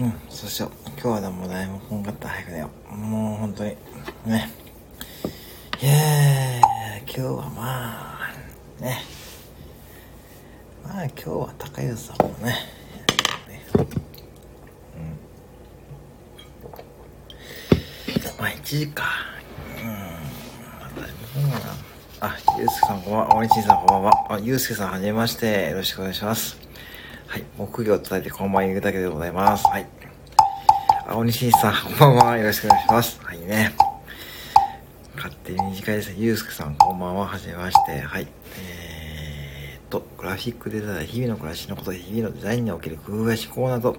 うん、そうしよう。今日はでもだいぶこんかった早くだよ。もう本当に。ね。いやー、今日はまあ、ね。まあ今日は高湯さんもね。ねうん。まあ1時か。うん。まだいぶかな。あ、ゆうすけさんこんばんは。おいちんさんこんばんは。あ、ゆうすけさんはじめまして。よろしくお願いします。はい。木魚を伝えてこんばん言うだけでございます。はい。青西さん、こんばんは。よろしくお願いします。はいね。勝手に短いです。ゆうすけさん、こんばんは。はじめまして。はい。えー、っと、グラフィックデザイン、日々の暮らしのこと、日々のデザインにおける工夫や思考など、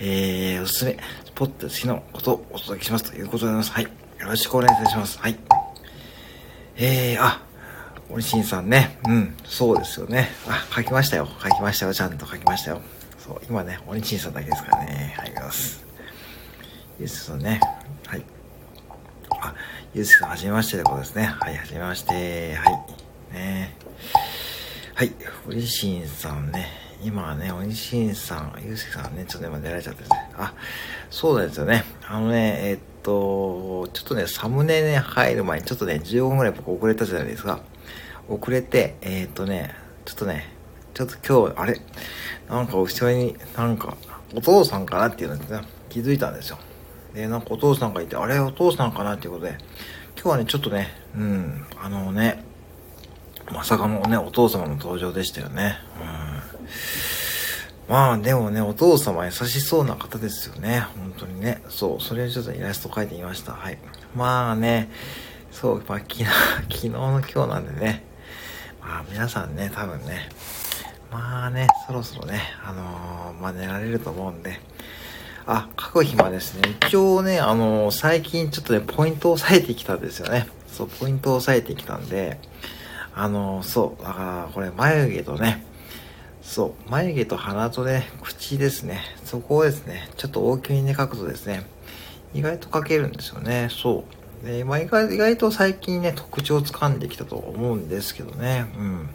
えー、おすすめ、スポット好きのことをお届けしますということでございます。はい。よろしくお願いいたします。はい。えー、あ、おりしんさんね。うん、そうですよね。あ、書きましたよ。書きましたよ。ちゃんと書きましたよ。そう、今ね、おりしんさんだけですからね。はい、ありがとうございます。ゆうすけさんね。はい。あ、ゆうすけさん、はじめましてでことですね。はい、はじめまして。はい。ねはい、おりしんさんね。今はね、おりしんさん、ゆうすけさんね、ちょっと今出られちゃってね。あ、そうなんですよね。あのね、えー、っと、ちょっとね、サムネね、入る前にちょっとね、15分ぐらい僕遅れたじゃないですか。遅れて、えー、っとね、ちょっとね、ちょっと今日、あれなんか後ろになんか、お父さんかなっていうのに気づいたんですよ。で、なんかお父さんがいて、あれお父さんかなっていうことで、今日はね、ちょっとね、うん、あのね、まさかのね、お父様の登場でしたよね。うん。まあでもね、お父様優しそうな方ですよね。本当にね。そう、それをちょっとイラスト描いてみました。はい。まあね、そう、まあ昨日、昨日の今日なんでね、まあ皆さんね、多分ね、まあね、そろそろね、あのー、まあ寝られると思うんで、あ、書く暇ですね。一応ね、あのー、最近ちょっとね、ポイントを押さえてきたんですよね。そう、ポイントを押さえてきたんで、あのー、そう、だからこれ眉毛とね、そう、眉毛と鼻とね、口ですね。そこをですね、ちょっと大きめにね、書くとですね、意外と書けるんですよね。そう。で、まあ、意外意外と最近ね、特徴をつかんできたと思うんですけどね。うん。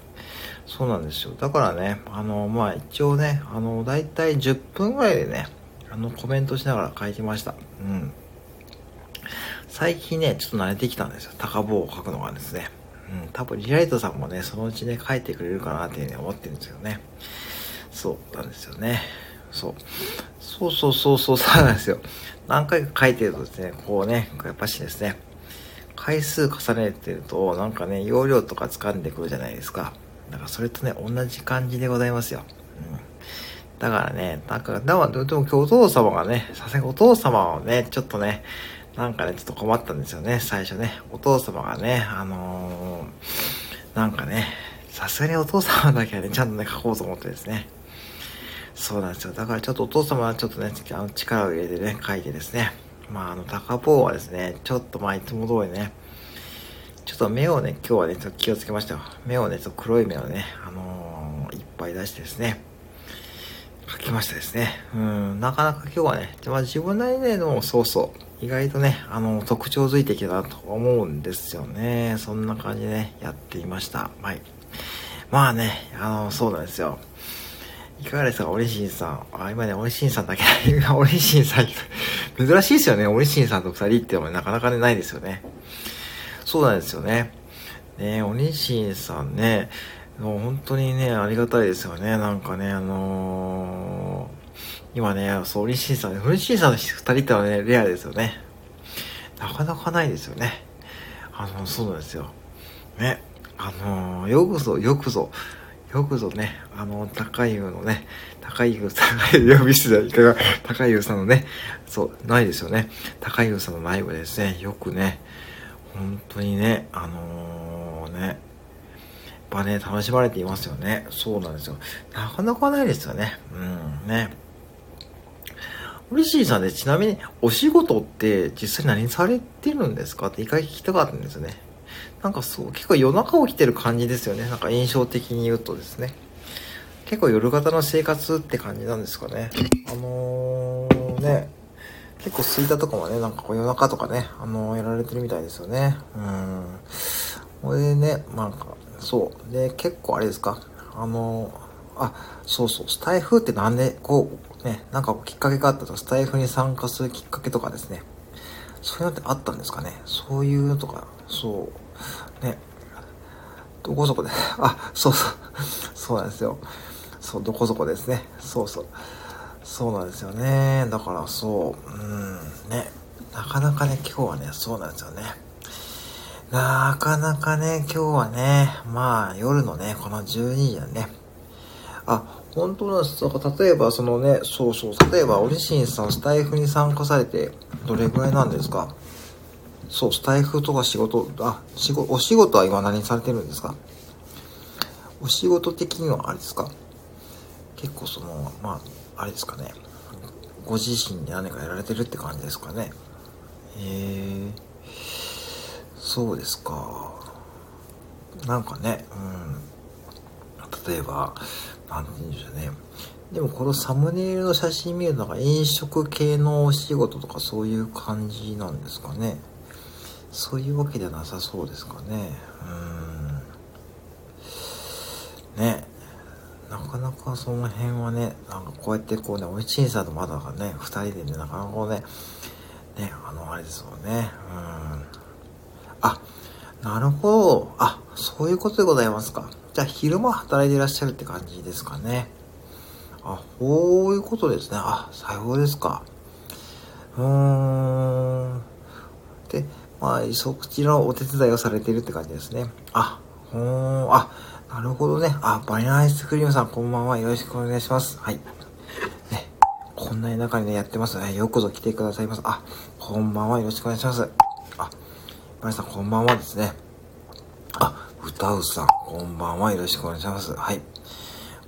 そうなんですよ。だからね、あの、まあ、一応ね、あの、だいたい10分ぐらいでね、あの、コメントしながら書いてました。うん。最近ね、ちょっと慣れてきたんですよ。高棒を書くのがですね。うん、多分リライトさんもね、そのうちね、書いてくれるかなっていうふうに思ってるんですよね。そうなんですよね。そう。そうそうそうそう、そうなんですよ。何回か書いてるとですね、こうね、やっぱしですね、回数重ねてると、なんかね、容量とか掴んでくるじゃないですか。だからそれとね、同じ感じでございますよ。うん。だからね、なんか、だから、でも今日お父様がね、さすがお父様をね、ちょっとね、なんかね、ちょっと困ったんですよね、最初ね。お父様がね、あのー、なんかね、さすがにお父様だけはね、ちゃんとね、書こうと思ってですね。そうなんですよ。だからちょっとお父様はちょっとね、あの力を入れてね、書いてですね。まあ、あの、高坊はですね、ちょっとまあ、いつも通りね、ちょっと目をね、今日はね、ちょっと気をつけましたよ。目をね、ちょっと黒い目をね、あのー、いっぱい出してですね、書きましたですね。うん、なかなか今日はね、まあ、自分なりでの、そうそう、意外とね、あの、特徴づいてきたなと思うんですよね。そんな感じでね、やっていました。はい。まあね、あの、そうなんですよ。いかがですか、オリシンさん。あ、今ね、オリシンさんだけ、オリシンさん、珍しいですよね。オリシンさんと二人ってもなかなかね、ないですよね。そうなんですよね。ねオリシンさんね、もう本当にね、ありがたいですよね。なんかね、あのー、今ね、そう、オリシンさん、オリシンさんの二人ってのはね、レアですよね。なかなかないですよね。あの、そうなんですよ。ね。あのー、よくぞ、よくぞ、よくぞね、あの、高い湯のね、高い湯さんが呼び捨ていかが、高湯さんのね、そう、ないですよね。高い湯さんの内部ですね、よくね、本当にね、あのー、ね、やっぱね、楽しまれていますよね。そうなんですよ。なかなかないですよね。うん、ね。オリシーさんでちなみにお仕事って実際何されてるんですかって一回聞きたかったんですよね。なんかそう、結構夜中起きてる感じですよね。なんか印象的に言うとですね。結構夜型の生活って感じなんですかね。あのー、ね、結構吹田とかもね、なんかこう夜中とかね、あのー、やられてるみたいですよね。うん。これでね、なんか、そう。で、結構あれですか、あのー、あ、そうそう、スタイフってなんで、こう、ね、なんかきっかけがあったと、スタイフに参加するきっかけとかですね。そういうのってあったんですかね。そういうのとか、そう、ね、どこそこで、あ、そうそう、そうなんですよ。そう、どこそこですね。そうそう。そうなんですよね。だからそう、うん、ね。なかなかね、今日はね、そうなんですよね。なかなかね、今日はね、まあ夜のね、この12時だね。あ、本当なんですか。例えばそのね、そうそう、例えばオリシンさんスタイフに参加されてどれぐらいなんですか？そう、スタイフとか仕事、あ、仕事、お仕事は今何されてるんですか？お仕事的にはあれですか？結構その、まあ、あれですかね。ご自身で何かやられてるって感じですかね。へえそうですか。なんかね、うん。例えば、なんて言うんでしょうね。でもこのサムネイルの写真見るとなんか飲食系のお仕事とかそういう感じなんですかね。そういうわけではなさそうですかね。うん。ね。なかなかその辺はね、なんかこうやってこうね、おいちんさんとまだね、二人でね、なかなかね、ね、あの、あれですもんね。うん。あ、なるほど。あ、そういうことでございますか。じゃあ、昼間働いていらっしゃるって感じですかね。あ、こういうことですね。あ、さようですか。うーん。で、まあ、そちらのお手伝いをされているって感じですね。あ、ほーん、あ、なるほどね。あ、バニラアイスクリームさん、こんばんは。よろしくお願いします。はい。ね、こんな中にね、やってますね。ようこそ来てくださいます。あ、こんばんは。よろしくお願いします。あ、バニさん、こんばんはですね。あ、歌うさん、こんばんは。よろしくお願いします。はい。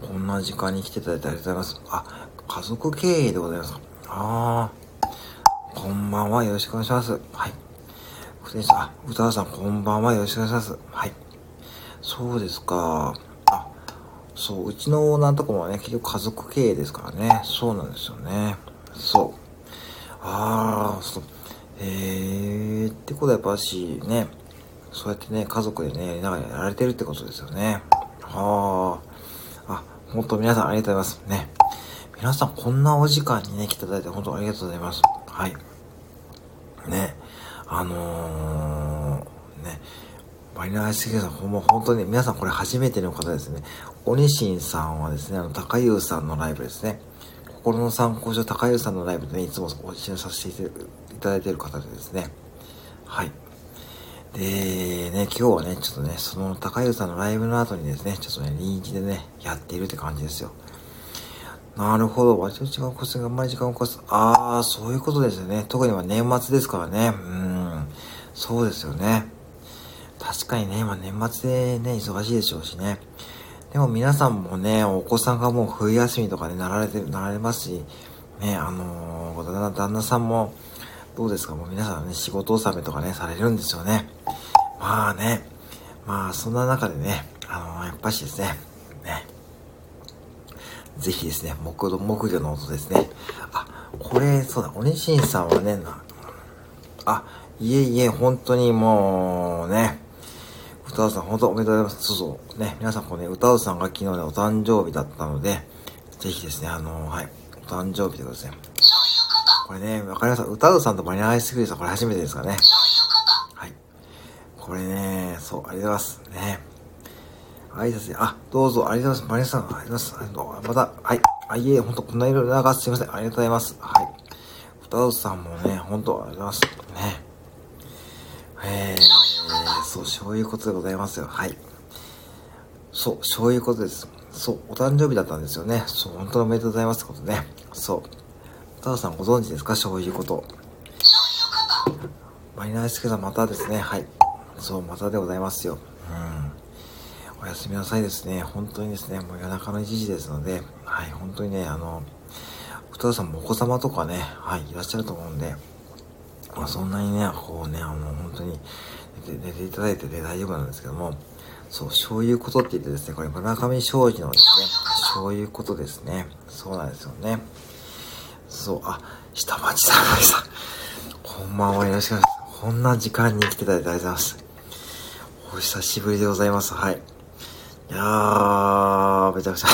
こんな時間に来ていただいてありがとうございます。あ、家族経営でございます。あー。こんばんは。よろしくお願いします。はい。あ、歌うさん、こんばんは。よろしくお願いします。はい。そうですか。あ、そう、うちのオーナーとかもね、結局家族経営ですからね。そうなんですよね。そう。ああ、そう。えー、ってことはやっぱし、ね、そうやってね、家族でね、やりながらやられてるってことですよね。はあ。あ、本当皆さんありがとうございます。ね。皆さんこんなお時間にね、来ていただいて本当ありがとうございます。はい。ね。あのー、ね。バニラアイスケーさん、ほんま本当に皆さんこれ初めての方ですね。おにしんさんはですね、あの、高優さんのライブですね。心の参考書高優さんのライブでね、いつもお一緒にさせていただいている方でですね。はい。で、ね、今日はね、ちょっとね、その高優さんのライブの後にですね、ちょっとね、臨時でね、やっているって感じですよ。なるほど。割と時間を起こすがあんまり時間を起こす。ああ、そういうことですよね。特には年末ですからね。うん。そうですよね。確かにね、今年末でね、忙しいでしょうしね。でも皆さんもね、お子さんがもう冬休みとかになられて、なられますし、ね、あのー、旦那さんも、どうですか？もう皆さんね、仕事納めとかね、されるんですよね。まあね、まあそんな中でね、あのー、やっぱしですね、ね、ぜひですね、木木魚の音ですね。あ、これ、そうだ、おにしんさんはね、あ、いえいえ、本当にもうね、歌うさん、本当おめでとうございます。そうそう。ね、皆さんこうね、歌うさんが昨日ね、お誕生日だったので、ぜひですね、あのー、はい、お誕生日でございます。これね、わかります歌うさんとバニラアイスクリームさん、これ初めてですかね。はい。これね、そう、ありがとうございます。ね。挨拶で、あ、どうぞ、ありがとうございます。バニラさん、ありがとうございます。あの、また、はい。あ、いえ、ほんと、こんないろいろ長すいません。ありがとうございます。はい。歌うさんもね、ほんと、ありがとうございます。ね。えー、そう、そういうことでございますよ。はい。そう、そういうことです。そう、お誕生日だったんですよね。そう、本当におめでとうございますってことね。そう。タオさんご存知ですか？そういうこと。そういうことマイナースケさんまたですね。はい。そう、またでございますよ。うん。おやすみなさいですね。本当にですね、もう夜中の1時ですので、はい、本当にね、あの、歌さんもお子様とかね、はい、いらっしゃると思うんで、まあ、そんなにね、こうね、あの、本当に寝ていただいてね、大丈夫なんですけども、そう、そういうことって言ってですね、これ村上正治のですね、そういうことですね。そうなんですよね。そう、あ、下町さんさん。こんばんは、よろしくお願いします。こんな時間に来ていただいてありがとうございます。お久しぶりでございます。はい。いやー、めちゃくちゃ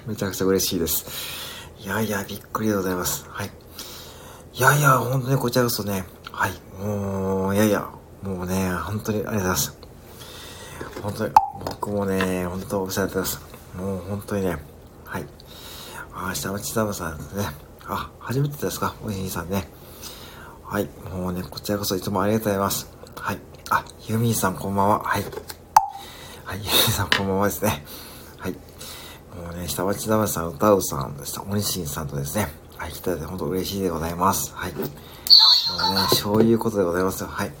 めちゃくちゃ嬉しいです。いやいや、びっくりでございます。はい。いやいや、本当にこちらこそね、はい。もう、いやいや、もうね、本当にありがとうございます。本当に、僕もね、本当お世話になってます。もう本当にね、はい。あ、下町サムさんですね。あ、初めてですか？おいしいさんね。はい。もうね、こちらこそいつもありがとうございます。はい。あ、ユミさんこんばんは。はい。はい、ユミさんこんばんはですね。はい。もうね、下町サムさん、歌うさんでした。おにしんさんとですね。はい、来たので本当嬉しいでございます。はい。ね、そういうことでございますよ。はい。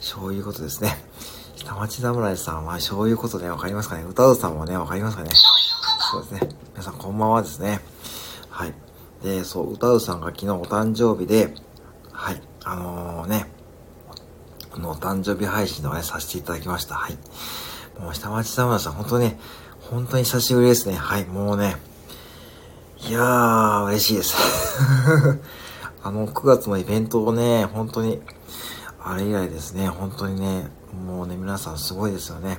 そういうことですね。下町侍さんはそういうことね、わかりますかね？歌うさんもね、わかりますかね？そうですね。皆さんこんばんはですね。はい。で、そう、歌うさんが昨日お誕生日で、はい、あのー、ね、このお誕生日配信をね、させていただきました。はい。もう下町侍さん、本当にね、本当に久しぶりですね。はい、もうね、いやー、嬉しいです。あの、9月のイベントをね、本当に、あれ以来ですね、本当にね、もうね、皆さんすごいですよね。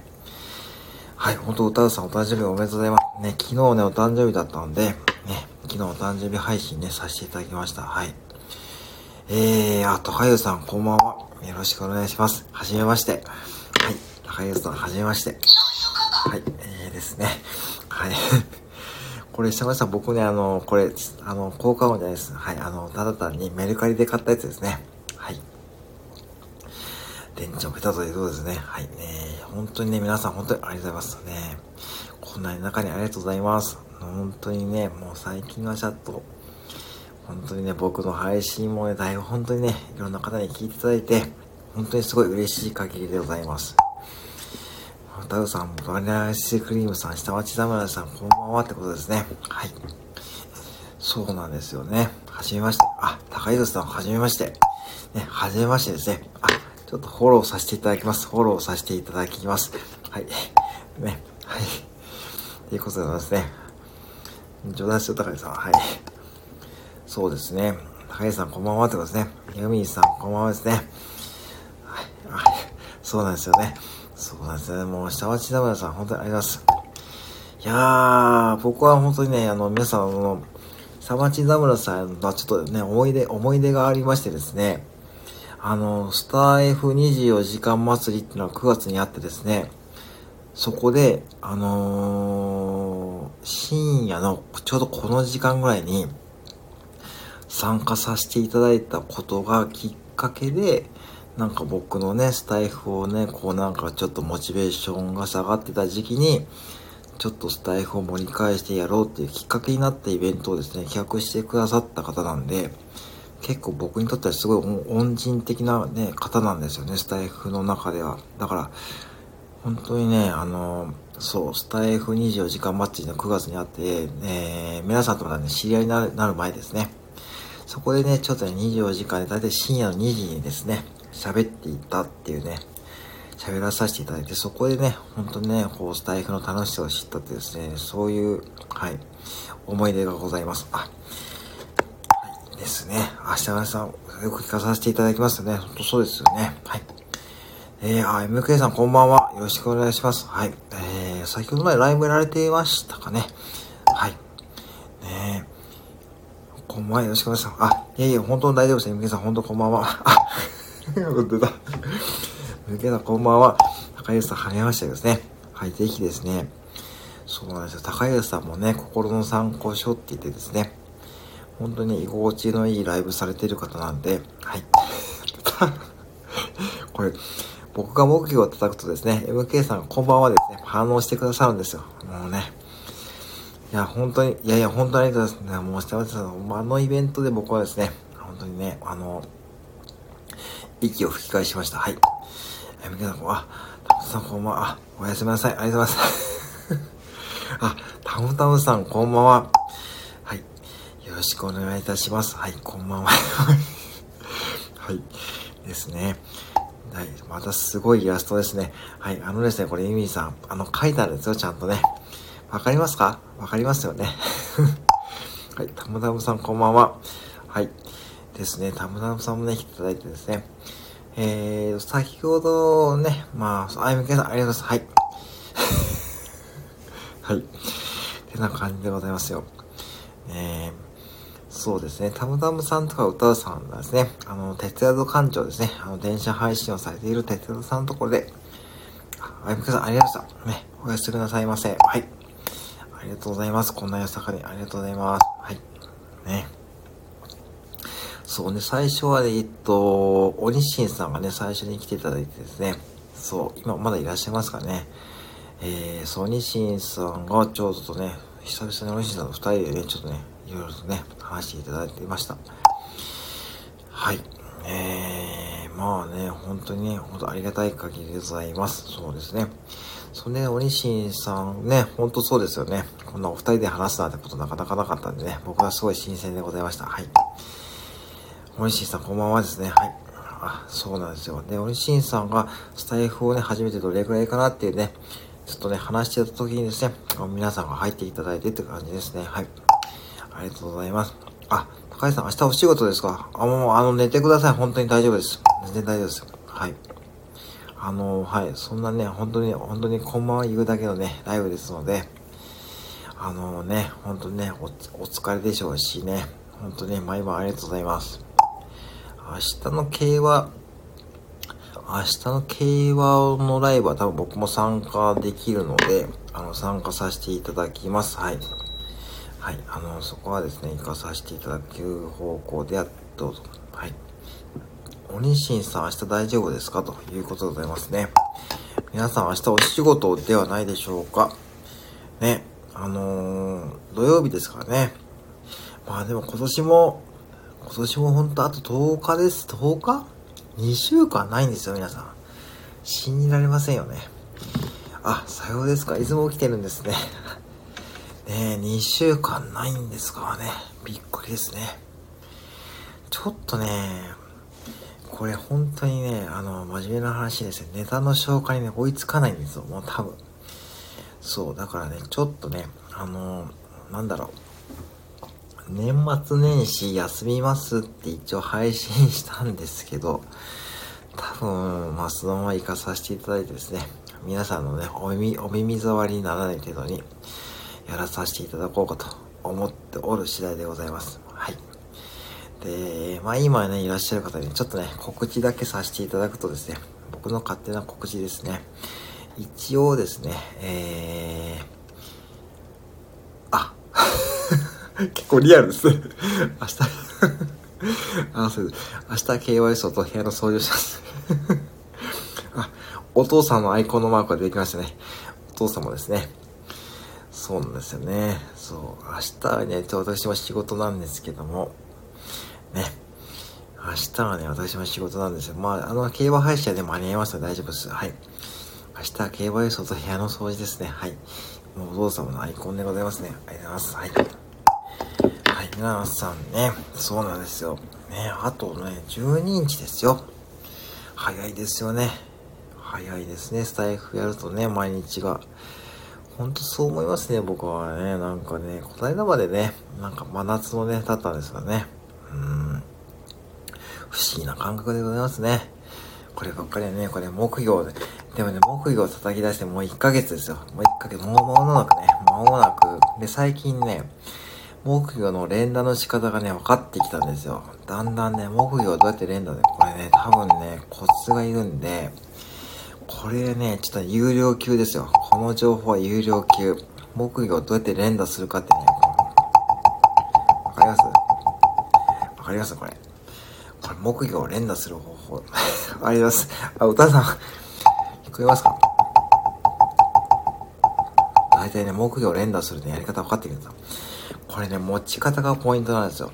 はい、本当歌うさんお誕生日おめでとうございます。ね、昨日ね、お誕生日だったので、ね、昨日お誕生日配信ね、させていただきました。はい。えー、あ、高湯さん、こんばんは。よろしくお願いします。はじめまして。はい、高湯さん、はじめまして。はい、えーですね。はい。これ、下村さん、僕ね、あの、これ、あの、効果音じゃないです。はい、あの、ただ単にメルカリで買ったやつですね。はい。電池をペタというとですね。はい。ね本当にね、皆さん本当にありがとうございますね。こんなに中にありがとうございます。本当にね、もう最近はちょっと、本当にね、僕の配信もね、だいぶ本当にね、いろんな方に聞いていただいて、本当にすごい嬉しい限りでございます。タウさん、バニラアイスクリームさん、下町侍さん、こんばんはってことですね。はい。そうなんですよね。はじめまして。あ、高井戸さん、はじめまして。ね、はじめましてですね。あ、ちょっとフォローさせていただきます。フォローさせていただきます。はい。ね、はい。ということでございますね。冗談しよ、高井さん。はい。そうですね。高井さん、こんばんはってことですね。ユミーさん、こんばんはですね。はい。そうなんですよね。そうなんですね。もう、下町田村さん、本当にありがとうございます。いやー、僕は本当にね、あの、皆さん、あの、下町田村さんはちょっとね、思い出、思い出がありましてですね、あの、スター F24 時間祭りっていうのは9月にあってですね、そこで、あのー、深夜のちょうどこの時間ぐらいに参加させていただいたことがきっかけで、なんか僕のね、スタイフをね、こうなんかちょっとモチベーションが下がってた時期に、ちょっとスタイフを盛り返してやろうっていうきっかけになったイベントをですね、企画してくださった方なんで、結構僕にとってはすごい恩人的なね、方なんですよね、スタイフの中では。だから、本当にね、あの、そう、スタイフ24時間マッチの9月にあって、えー、皆さんとかね、知り合いになる前ですね。そこでね、ちょっとね、24時間で、だいたい深夜の2時にですね、喋っていたっていうね、喋らさせていただいて、そこでね、本当にね、こう、スタイフの楽しさを知ったってですね、そういう、はい、思い出がございます。あ、ですね。明日皆さん、よく聞かさせていただきますね。本当そうですよね。はい。えー、あ、MK さんこんばんは。よろしくお願いします。はい。えー、先ほどまでライブやられていましたかね。はい。ねこんばんは。よろしくお願いします。あ、いやいや、本当に大丈夫です。MK さん、本当こんばんは。あ、出た。MK さんこんばんは。高安さん、はめましたですね。はい、ぜひですね。そうなんですよ。高安さんもね、心の参考書って言ってですね。本当に居心地のいいライブされてる方なんで、はい。これ、僕が目標を叩くとですね、MK さんこんばんはですね、反応してくださるんですよ。もうね。いや、本当に、いやいや、本当にありがとうございます。もうしてますあのイベントで僕はですね、本当にね、あの、息を吹き返しました。はい。MK さん、あ、タムさんこんばんは。あ、おやすみなさい。ありがとうございます。あ、タムタムさんこんばんは。はいよろしくお願いいたします。はい、こんばんは。はい、ですね。はい、またすごいイラストですね。はい、あのですね、これ、ユミさん、あの、書いてあるんですよ、ちゃんとね。わかりますか？わかりますよね。はい、たむたむさん、こんばんは。はい、ですね、たむたむさんもね、来ていただいてですね。えー、先ほどね、まあ、あゆみけさん、ありがとうございます。はい。はい。ってな感じでございますよ。えー、そうですね。たむたむさんとか歌うさんがですね、あの、鉄宿館長ですね、あの、電車配信をされている鉄宿さんのところで、あゆみかさん、ありがとうございました。ね、おやすみなさいませ。はい。ありがとうございます。こんな夜中にありがとうございます。はい。ね。そうね、最初は、えっと、おにしんさんがね、最初に来ていただいてですね、そう、今まだいらっしゃいますかね。えー、そう、おにしんさんがちょうどとね、久々におにしんさんと二人でね、ちょっとね、いろいろとね、話していただいていました。はい。えー、まあね、本当にね、本当ありがたい限りでございます。そうですね。それね、おにしんさんね、ほんとそうですよね。こんなお二人で話すなんてことなかなかなかったんでね、僕はすごい新鮮でございました。はい。おにしんさんこんばんはですね。はい。あ、そうなんですよ。で、おにしんさんがスタイフをね、初めてどれくらいかなっていうね、ちょっとね、話してた時にですね、皆さんが入っていただいてって感じですね。はい。ありがとうございます。あ、高橋さん、明日お仕事ですか？あ、もう、あの、寝てください。本当に大丈夫です。全然大丈夫です。はい。あの、はい、そんなね、本当に、本当にこんばんは言うだけのね、ライブですので、あのね、本当にねお、お疲れでしょうしね、本当に毎晩ありがとうございます。明日の競馬、明日の競馬のライブは多分僕も参加できるので、あの、参加させていただきます。はい。はい。あの、そこはですね、行かさせていただく方向でや、どうぞ。はい。おにしんさん明日大丈夫ですか？ということでございますね。皆さん明日お仕事ではないでしょうか？ね、あのー、土曜日ですからね。まあでも今年も、今年もほんとあと10日です。10日 ?2 週間ないんですよ、皆さん。信じられませんよね。あ、さようですか。いつも起きてるんですね。ねえ、2週間ないんですからね。びっくりですね。ちょっとね、これ本当にね、あの、真面目な話ですね。ネタの消化にね、追いつかないんですよ。もう多分。そう、だからね、ちょっとね、あの、なんだろう。年末年始休みますって一応配信したんですけど、多分、まあ、そのまま行かさせていただいてですね、皆さんのね、お耳、お耳障りにならない程度に、やらさせていただこうかと思っておる次第でございます。はい。で、まあ今ね、いらっしゃる方にちょっとね、告知だけさせていただくとですね、僕の勝手な告知ですね。一応ですね、えー、あ、結構リアルですね。明日 あ、そうです。明日 KYS と部屋の掃除をします あ、お父さんのアイコンのマークが出てきましたね。お父様ですね。そうなんですよね。そう。明日はね、私も仕事なんですけども、ね。明日はね、私も仕事なんですよ。まあ、あの、競馬配信で間に合いますので大丈夫です。はい。明日は競馬輸送と部屋の掃除ですね。はい。もうお父様のアイコンでございますね。ありがとうございます。はい。はい、皆さんね、そうなんですよ。ね、あとね、12日ですよ。早いですよね。早いですね。スタイフやるとね、毎日が。ほんとそう思いますね、僕はね。なんかね、この間までね、なんか真夏のね、だったんですよね。うん。不思議な感覚でございますね。こればっかりはね、これ木魚で。でもね、木魚を叩き出してもう1ヶ月ですよ。もう1ヶ月、もう間もなくね、間もなく。で、最近ね、木魚の連打の仕方がね、分かってきたんですよ。だんだんね、木魚をどうやって連打で、これね、多分ね、コツがいるんで、これね、ちょっと有料級ですよ。この情報は有料級。木魚をどうやって連打するかってね、わかります？わかりますこれ。これ、木魚を連打する方法。あります？あ、歌さん、聞こえますか？大体ね、木魚を連打するね、やり方分かってくるんですよ。これね、持ち方がポイントなんですよ。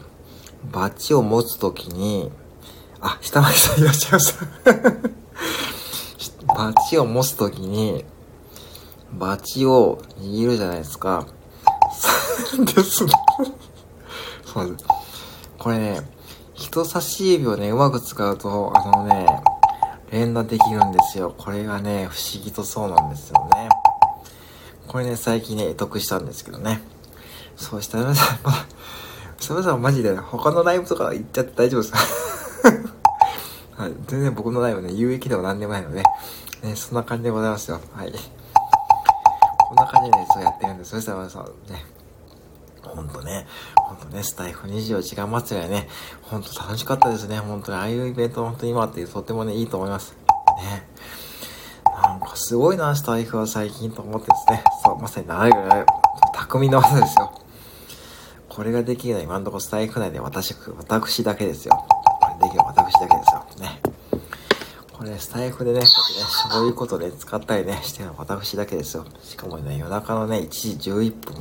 バチを持つときに、あ、下巻さんいらっしゃいました バチを持つときに、バチを握るじゃないですか。ですねそうです。これね、人差し指をね、うまく使うと、あのね、連打できるんですよ。これがね、不思議とそうなんですよね。これね、最近ね、得したんですけどね。そうしたら、さん、まあ、それさんマジで、他のライブとか行っちゃって大丈夫ですかはい。全然僕のライブね、有益でも何でもないので、ね、そんな感じでございますよ。はい。こんな感じでね、そうやってるんです。そしたらさ、ね、ほんとね、ほんとね、スタイフ24時間祭りはね、ほんと楽しかったですね。ほんとに、ああいうイベント、ほんと今ってとてもね、いいと思います。ね。なんかすごいな、スタイフは最近と思ってですね。そう、まさに長いぐらい、匠の技ですよ。これができるのは今のところスタイフ内で私、私だけですよ。これできるのは私だけですよ。ね。これ、スタイフでね、こうね、そういうことで使ったりね、してるのは私だけですよ。しかもね、夜中のね、1時11分。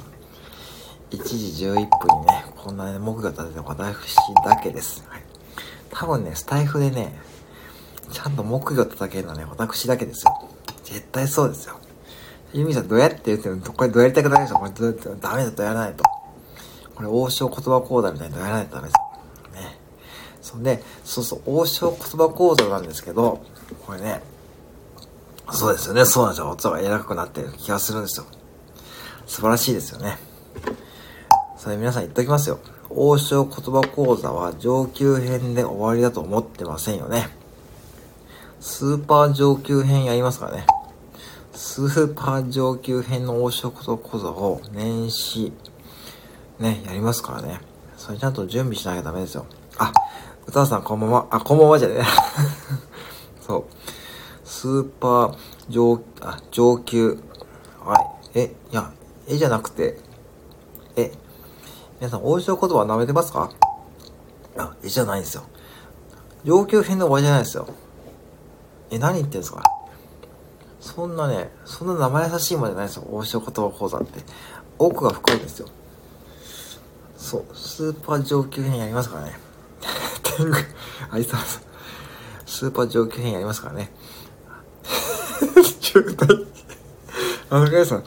1時11分にね、こんなね、木が立てて私だけです。はい。多分ね、スタイフでね、ちゃんと木魚叩けるのはね、私だけですよ。絶対そうですよ。ユミさんどうやって言ってるの？これどうやりたくないですよ。これどうやってダメだとやらないと。これ王将言葉講座みたいにやらないとダメです。ね。そんで、そうそう、王将言葉講座なんですけど、これね、そうですよね。そうなんですよ。音が柔らかくなってる気がするんですよ。素晴らしいですよね。それ皆さん言っときますよ。王将言葉講座は上級編で終わりだと思ってませんよね。スーパー上級編やりますからね。スーパー上級編の王将言葉講座を年始、ね、やりますからね。それちゃんと準備しなきゃダメですよ。あ、歌さんこんばんは。あ、こんばんはじゃね そう。スーパー上、あ、上級。はい。え、いや、えじゃなくて、え、皆さん、王将言葉舐めてますか？あ、えじゃないんですよ。上級編の終わりじゃないですよ。え、何言ってんですか？そんなね、そんな生優しいもんじゃないですよ。王将言葉講座って。奥が深いんですよ。そう、スーパー上級編やりますからね。天狗、あいつは、スーパー上級編やりますからね。中退。あの、高橋さん。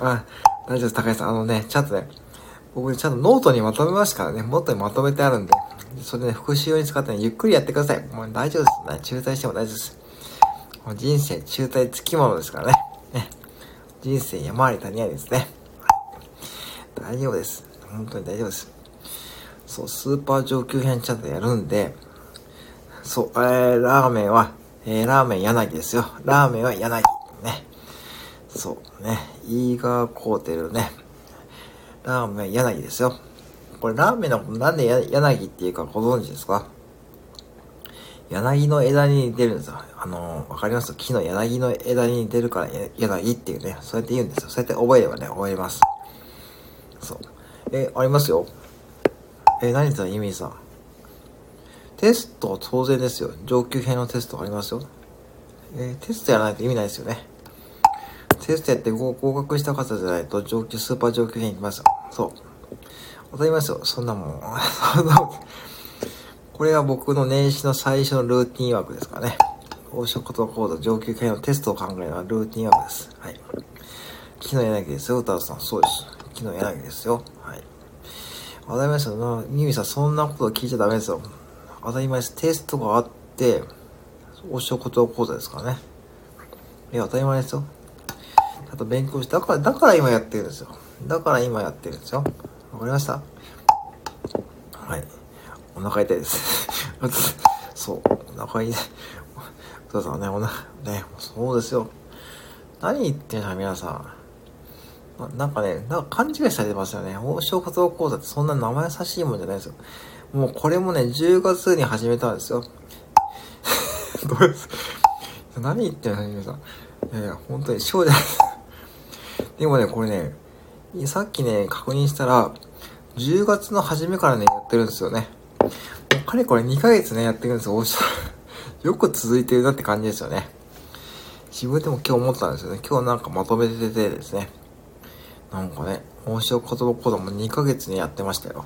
あ、大丈夫です、高橋さん。あのね、ちゃんとね、僕ちゃんとノートにまとめましたからね、もっとにまとめてあるんで、それでね、復習用に使ってね、ゆっくりやってください。もう大丈夫です。中退しても大丈夫です。もう人生中退つきものですからね。ね。人生山あり谷ありですね。大丈夫です。本当に大丈夫です。そう、スーパー上級編ちゃんとやるんで、そう、えー、ラーメンは、えー、ラーメン柳ですよ。ラーメンは柳。ね。そうね。イーガーコーテルね。ラーメン柳ですよ。これラーメンのことなんで柳っていうかご存知ですか？柳の枝に出るんですよ。あのー、わかります？木の柳の枝に出るから柳っていうね、そうやって言うんですよ。そうやって覚えればね、覚えます。そう。え、ありますよ。え、何言ったら意味さ。テスト当然ですよ。上級編のテストありますよ。えー、テストやらないと意味ないですよね。テストやって合格した方じゃないと上級、スーパー上級編行きますよ。そう。わかりますよ。そんなもん。これは僕の年始の最初のルーティンワークですからね。大食言講座上級編のテストを考えるのはルーティンワークです。はい。木の柳ですよ、歌うさん。そうです。木の柳ですよ。はい。わかりました。ミミさん、そんなこと聞いちゃダメですよ。当たり前です。テストがあって、大食言講座ですからね。いや、当たり前ですよ。あと勉強して、だから、だから今やってるんですよ。だから今やってるんですよ。わかりました？はい。お腹痛いです。そう、お腹痛い。お父さんはね、お腹、ね、そうですよ。何言ってんの皆さん。なんかね、なんか勘違いされてますよね。王将活動講座ってそんな生優しいもんじゃないですよ。もうこれもね、10月に始めたんですよ。どうです？何言ってんの皆さん。いやいや、本当に、そうじゃないです。でもね、これね、さっきね、確認したら、10月の初めからね、やってるんですよね。もうかれこれ2ヶ月ね、やってるんですよ。王将よく続いてるなって感じですよね。自分でも今日思ったんですよね。今日なんかまとめててですね。なんかね、面白言葉講座も2ヶ月ね、やってましたよ。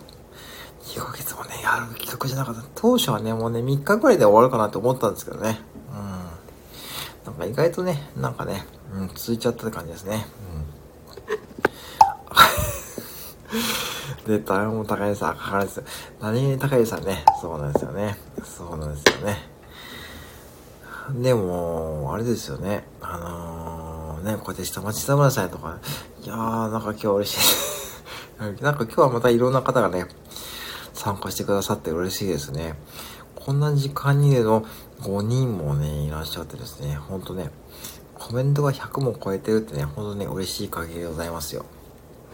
2ヶ月もね、やる企画じゃなかった。当初はね、もうね、3日ぐらいで終わるかなって思ったんですけどね。うん。なんか意外とね、なんかね、うん、続いちゃった感じですね。うん。で、誰も高いさん、かかるです。何に高いさんね。そうなんですよね。そうなんですよね。でも、あれですよね。あのー、ね、こうやって下町田村さんとか、いやー、なんか今日嬉しい。なんか今日はまたいろんな方がね、参加してくださって嬉しいですね。こんな時間にでの5人もね、いらっしゃってですね、ほんとね、コメントが100も超えてるってね、本当に嬉しい限りでございますよ。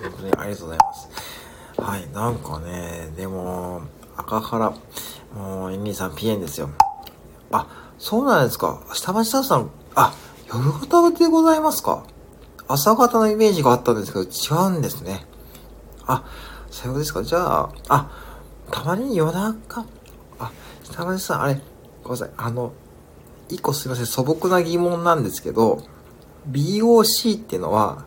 本当にありがとうございます。はい、なんかね、でも、赤原、もう、エミリーさん、ピエンですよ。あ、そうなんですか。下町サさん、あ、夜型でございますか？朝型のイメージがあったんですけど、違うんですね。あ、そうですか。じゃあ、あ、たまに夜中、あ、下町さん、あれ、ごめんなさい。あの、一個すいません、素朴な疑問なんですけど、BOC っていうのは、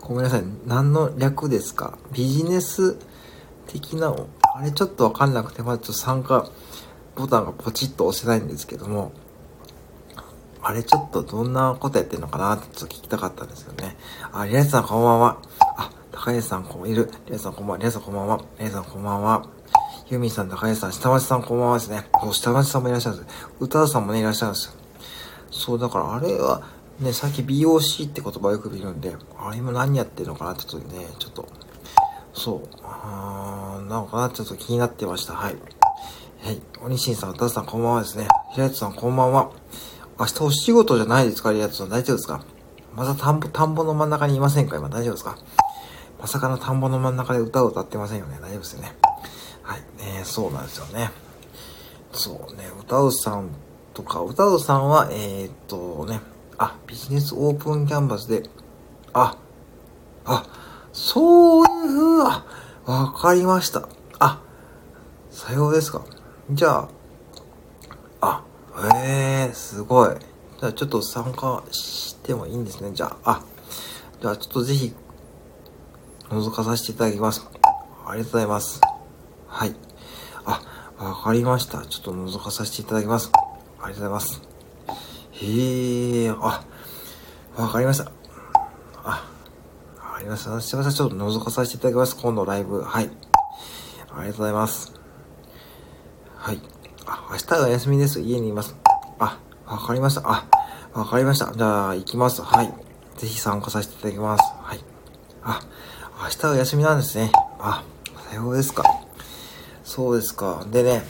ごめんなさい、何の略ですか？ビジネス的な、あれちょっとわかんなくて、まだちょっと参加ボタンがポチッと押せないんですけども、あれちょっとどんなことやってんのかなってちょっと聞きたかったんですよね。あ、リアさんこんばんは。あ、高橋さんこんいる。リアさんこんばんは。リアさんこんばんは。リアさんこんばんは。ユーミンさん、高橋さん、下町さんこんばんはですね。そう、下町さんもいらっしゃるんです。歌さんもね、いらっしゃるんですよ。そう、だからあれは、ね、さっき BOC って言葉よく見るんで、あれ今何やってるのかなってちょっとね、ちょっと、そう、あー、なのかなちょっと気になってました。はい。はい。おにしんさん、おたさん、こんばんはですね。ひらやつさん、こんばんは。明日お仕事じゃないですか、リアツさん。大丈夫ですか？また田んぼ、田んぼの真ん中にいませんか？今大丈夫ですか？まさかの田んぼの真ん中で歌を歌ってませんよね。大丈夫ですよね。はい。ねそうなんですよね。そうね、歌うさんとか、歌うさんは、えー、っとね、あ、ビジネスオープンキャンバスで、あ、あ、そういう風、あ、わかりました。あ、さようですか。じゃあ、あ、ええー、すごい。じゃあちょっと参加してもいいんですね。じゃあ、あ、じゃあちょっとぜひ、覗かさせていただきます。ありがとうございます。はい。あ、わかりました。ちょっと覗かさせていただきます。ありがとうございます。へえ、あ、わかりました。あ、ありました。すいません。ちょっと覗かさせていただきます。今度ライブ。はい。ありがとうございます。明日はお休みです。家にいます。あ、わかりました。あ、わかりました。じゃあ、行きます。はい。ぜひ参加させていただきます。はい。あ、明日はお休みなんですね。あ、さようですか。そうですか。でね、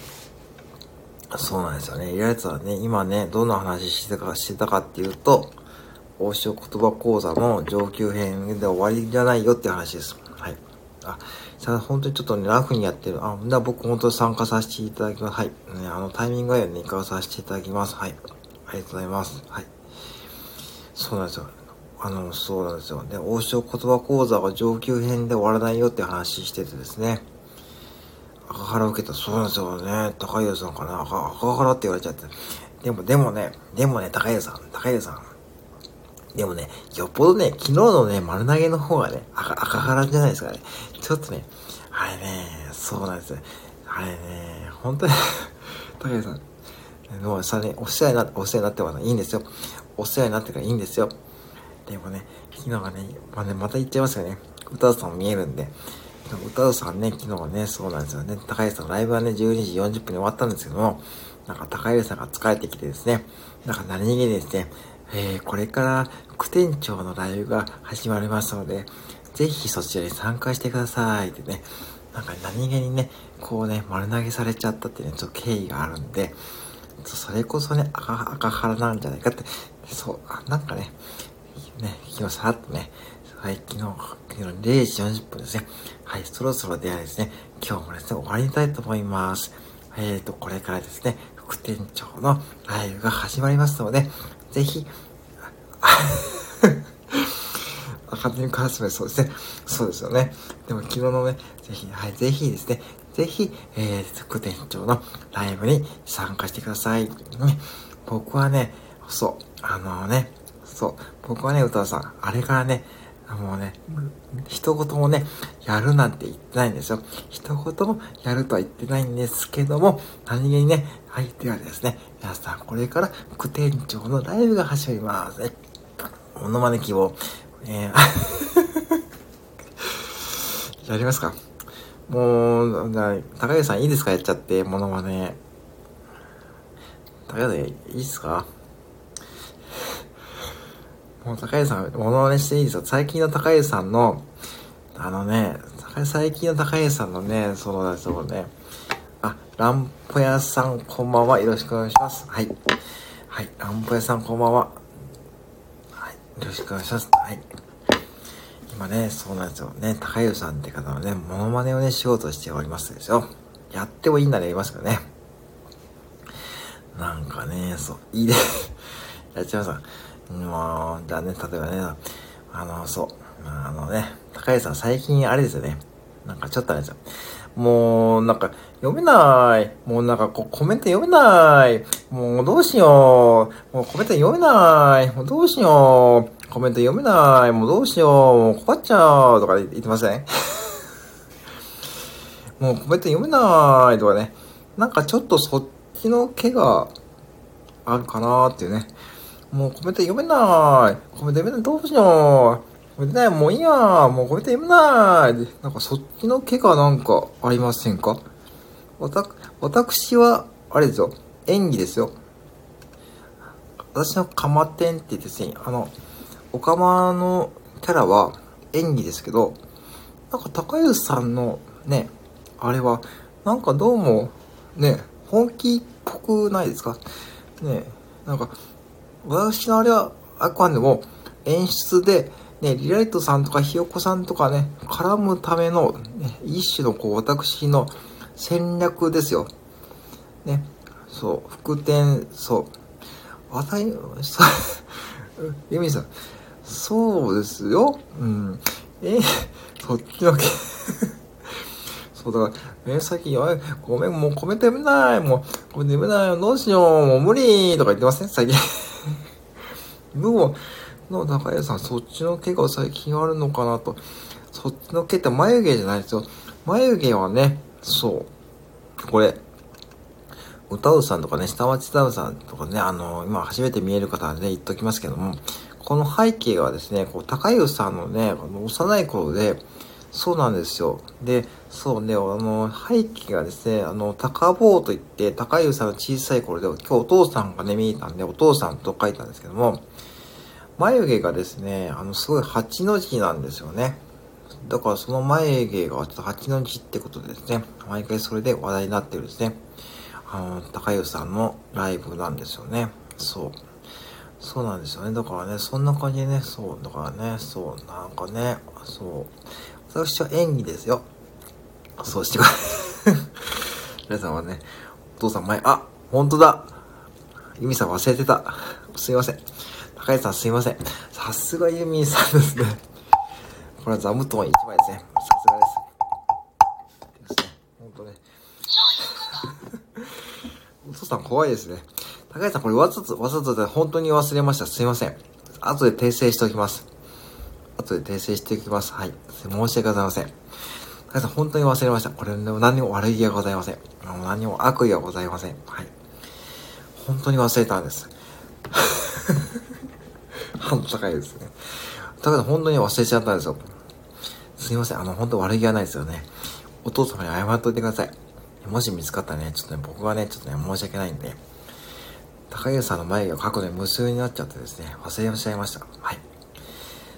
そうなんですよね。いらやつはね、今ね、どんな話してたか、してたかっていうと、王将言葉講座の上級編で終わりじゃないよっていう話です。はい。あ、さ、本当にちょっとね、ラフにやってる。あ、じゃあ僕本当に参加させていただきます。はい。ね、あの、タイミングがね、行かさせていただきます。はい。ありがとうございます。はい。そうなんですよ。あの、そうなんですよ。で、王将言葉講座は上級編で終わらないよって話しててですね。赤原受けた。そうなんですよね。高家さんかな赤赤原って言われちゃって。でも、でもね、でもね、高家さん、高家さん。でもね、よっぽどね、昨日のね、丸投げの方がね、赤、赤原じゃないですかね。ちょっとね、あれね、そうなんですよ。あれね、本当に 高家さん、もうさね、お世話になって、お世話になってますいいんですよ。お世話になってからいいんですよ。でもね、昨日がね、まあね、また言っちゃいますよね。歌うさんも見えるんで。歌うさんね、昨日はね、そうなんですよね。高橋さんのライブはね、12時40分に終わったんですけども、なんか高橋さんが疲れてきてですね、なんか何気にですね、えー、これから副店長のライブが始まりますので、ぜひそちらに参加してくださいってね、なんか何気にね、こうね、丸投げされちゃったってね、ちょっと経緯があるんで、それこそね、赤、赤腹なんじゃないかって、そう、なんかね、ね、昨日さらっとね、はい、昨日、昨日0時40分ですね。はい、そろそろではですね、今日もですね、終わりたいと思います。えーと、これからですね、副店長のライブが始まりますので、ぜひ、勝手にカスメンそうですね。そうですよね。でも昨日のね、ぜひ、はい、ぜひですね、ぜひ、えー、副店長のライブに参加してください。ね、僕はね、そう、あのね、そう、僕はね、歌さん、あれからね、もうね、一言もね、やるなんて言ってないんですよ。一言もやるとは言ってないんですけども、何気にね、相手はですね、皆さんこれから副店長のライブが始まりますね。モノマネ希望。えー やりますかもう、高橋さんいいですか？やっちゃって、モノマネ。高橋さんいいですか？もう高橋さん、モノマネしていいですよ。最近の高橋さんの、あのね、最近の高橋さんのね、その、そうね、あ、ランポ屋さんこんばんは。よろしくお願いします。はい。はい、ランポ屋さんこんばんは。はい。ろしくお願いします。はい。今ね、そうなんですよ。ね、高湯さんって方のね、モノマネをね、しようとしておりますですよ。やってもいいんならやりますけどね。なんかね、そう、いいでね。やっちゃいます。もう、じゃあね、例えばね、あの、そう、あのね、高湯さん最近あれですよね。なんかちょっとあれですよ。もう、なんか、読めない。もうなんかこう、コメント読めない。もうどうしよう。もうコメント読めない。もうどうしよう。コメント読めない。もうどうしよう。もう困っちゃう。とか言ってません？もうコメント読めない。とかね。なんかちょっとそっちの毛があるかなっていうね。もうコメント読めない。コメント読めない。どうしよう。これね、もういいやもうこれで読めないなんかそっちの毛がなんかありませんか？わ、私は、あれですよ、演技ですよ。私のカマテンってですね、あの、オカマのキャラは演技ですけど、なんか高吉さんのね、あれは、なんかどうも、ね、本気っぽくないですか？ね、なんか、私のあれは、あくまでも演出で、ね、リライトさんとかひよこさんとかね、絡むための、ね、一種のこう、私の戦略ですよ。ね、そう、副店、そう。あたい、そう、ユミさん、そうですよ。うん。えそっちのけ そうだから、え、さっき、ごめん、もうコメント読めない。もう、これ読めないよ。どうしよう。もう無理とか言ってません？最近。もう、の中谷さん、そっちの毛が最近あるのかなと。そっちの毛って眉毛じゃないですよ。眉毛はね、そう。これ、歌うさんとかね、下町歌うさんとかね、あの、今初めて見える方はね、言っときますけども、この背景はですね、こう、高湯さんのね、の幼い頃で、そうなんですよ。で、そうね、あの、背景がですね、あの、高坊といって、高湯さんの小さい頃で、今日お父さんがね、見えたんで、お父さんと書いたんですけども、眉毛がですね、あの、すごい8の字なんですよね。だからその眉毛がちょっと8の字ってことですね。毎回それで話題になってるんですね。あの、高湯さんのライブなんですよね。そう。そうなんですよね。だからね、そんな感じでね、そう、だからね、そう、なんかね、そう。私は演技ですよ。そうしてください。皆さんはね、お父さん前、あ、本当だ。ユミさん忘れてた。すいません。高橋さんすいません。さすがユミさんですね。これは座布団1枚ですね。さすがです。ですね。ほんとね。お父さん怖いですね。高橋さんこれわざと、わざとで本当に忘れました。すいません。後で訂正しておきます。後で訂正しておきます。はい。申し訳ございません。高橋さん本当に忘れました。これでも何にも悪気がございません。何にも悪意はございません。はい。本当に忘れたんです。感度高いですね。だから本当に忘れちゃったんですよ。すいません。あの、本当悪気はないですよね。お父様に謝っといてください。もし見つかったらね、ちょっとね、僕はね、ちょっとね、申し訳ないんで、高木さんの眉毛が過去で無数になっちゃってですね、忘れちゃいました。はい。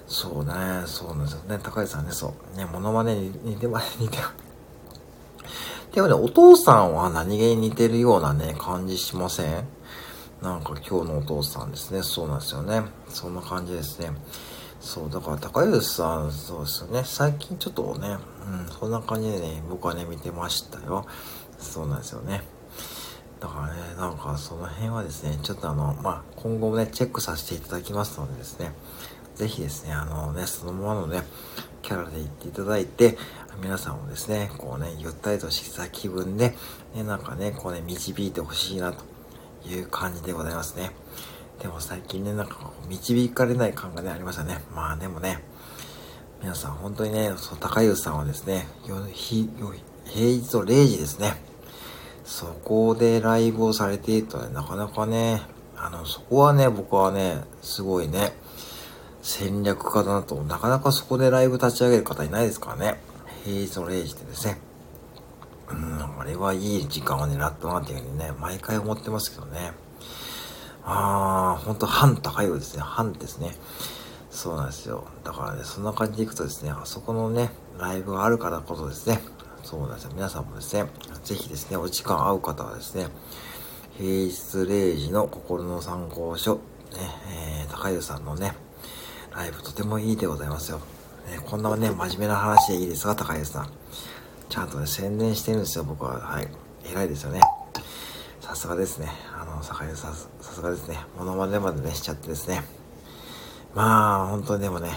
そうね、そうなんですよね。高木さんね、そう。ね、モノマネに 似てます、似てますでもね、お父さんは何気に似てるようなね、感じしません？なんか今日のお父さんですね。そうなんですよね。そんな感じですね。そう、だから高吉さん、そうですよね。最近ちょっとね、うん、そんな感じでね、僕はね、見てましたよ。そうなんですよね。だからね、なんかその辺はですね、ちょっとあの、まあ、今後もね、チェックさせていただきますのでですね、ぜひですね、あのね、そのままのね、キャラで言っていただいて、皆さんもですね、こうね、ゆったりとした気分で、ね、なんかね、こうね、導いてほしいなという感じでございますね。でも最近ね、なんか導かれない感がね、ありましたね。まあでもね、皆さん本当にね、その高湯さんはですね、よひよ平日の0時ですね。そこでライブをされているとね、なかなかね、あの、そこはね、僕はね、すごいね、戦略家だなと、なかなかそこでライブ立ち上げる方いないですからね。平日の0時でですね。うん、あれはいい時間を狙ったなっていうふうにね、毎回思ってますけどね。あー、ほんと半高いようですね。半ですね。そうなんですよ。だからね、そんな感じでいくとですね、あそこのね、ライブがあるからこそですね、そうなんですよ。皆さんもですね、ぜひですね、お時間合う方はですね、平日0時の心の参考書、ね、えー、高湯さんのね、ライブとてもいいでございますよ。ね、こんなね、真面目な話でいいですか、高橋さん。ちゃんとね、宣伝してるんですよ、僕は。はい。偉いですよね。さすがですね。の、坂井さん、さすがですね。モノマネまでね、しちゃってですね。まあ、本当にでもね、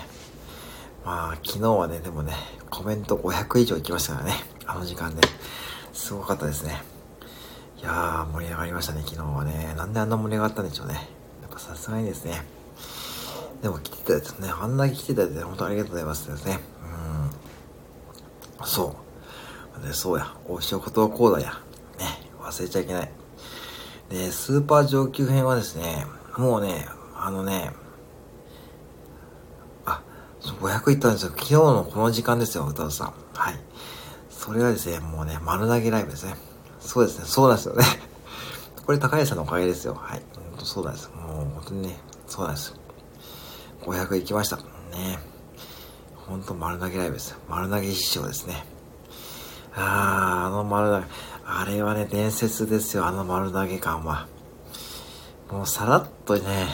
まあ、昨日はね、でもね、コメント500以上行きましたからね。あの時間で。すごかったですね。いやー、盛り上がりましたね、昨日はね。なんであんな盛り上がったんでしょうね。やっぱさすがにですね。でも来てたやつね、あんだけ来てたやつで本当ありがとうございますですね。うん。そう。そうや。おしおことコーダや。ね、忘れちゃいけない。で、スーパー上級編はですね、もうね、あのね、あ、500いったんですよ。昨日のこの時間ですよ、歌うさん。はい。それはですね、もうね、丸投げライブですね。そうですね、そうなんですよね。これ高橋さんのおかげですよ。はい。ほんとそうなんです。もう本当にね、そうなんです。500いきました。ね。ほんと丸投げライブです。丸投げ師匠ですね。あー、あの丸投げ。あれはね、伝説ですよ、あの丸投げ感は。もうさらっとね、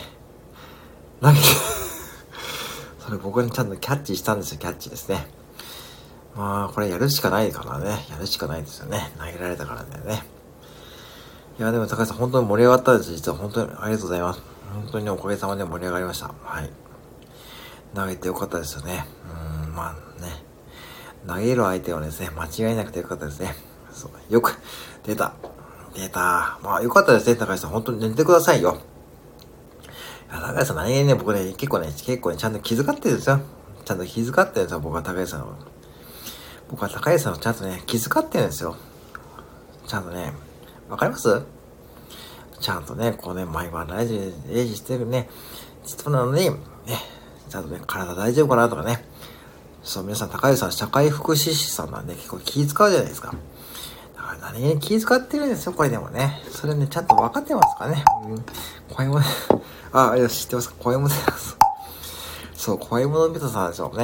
投げて それ僕にちゃんとキャッチしたんですよ、キャッチですね。まあ、これやるしかないからね。やるしかないですよね。投げられたからだよね。いや、でも高橋さん、本当に盛り上がったです。実は本当にありがとうございます。本当におかげさまで盛り上がりました。はい。投げてよかったですよね。うん、まあね。投げる相手はですね、間違いなくてよかったですね。そう、よく、出た。出た。まあ、よかったですね、高橋さん。本当に寝てくださいよ。い、高橋さん何気にね、僕ね、結構ね、結構ね、ちゃんと気遣ってるんですよ。ちゃんと気遣ってるんですよ、僕は高橋さんは。僕は高橋さんをちゃんとね、気遣ってるんですよ。ちゃんとね、わかります？ちゃんとね、こうね、毎晩大事、大事してるね、人なのに、ね、ちゃんとね、体大丈夫かなとかね。そう、皆さん、高橋さん、社会福祉士さんなんで結構気遣うじゃないですか。何に気遣ってるんですよ、これでもね。それね、ちゃんと分かってますかね。うん。声もね、あ、いや、知ってますか？声も出ます。そう、声ものびたさんですよね。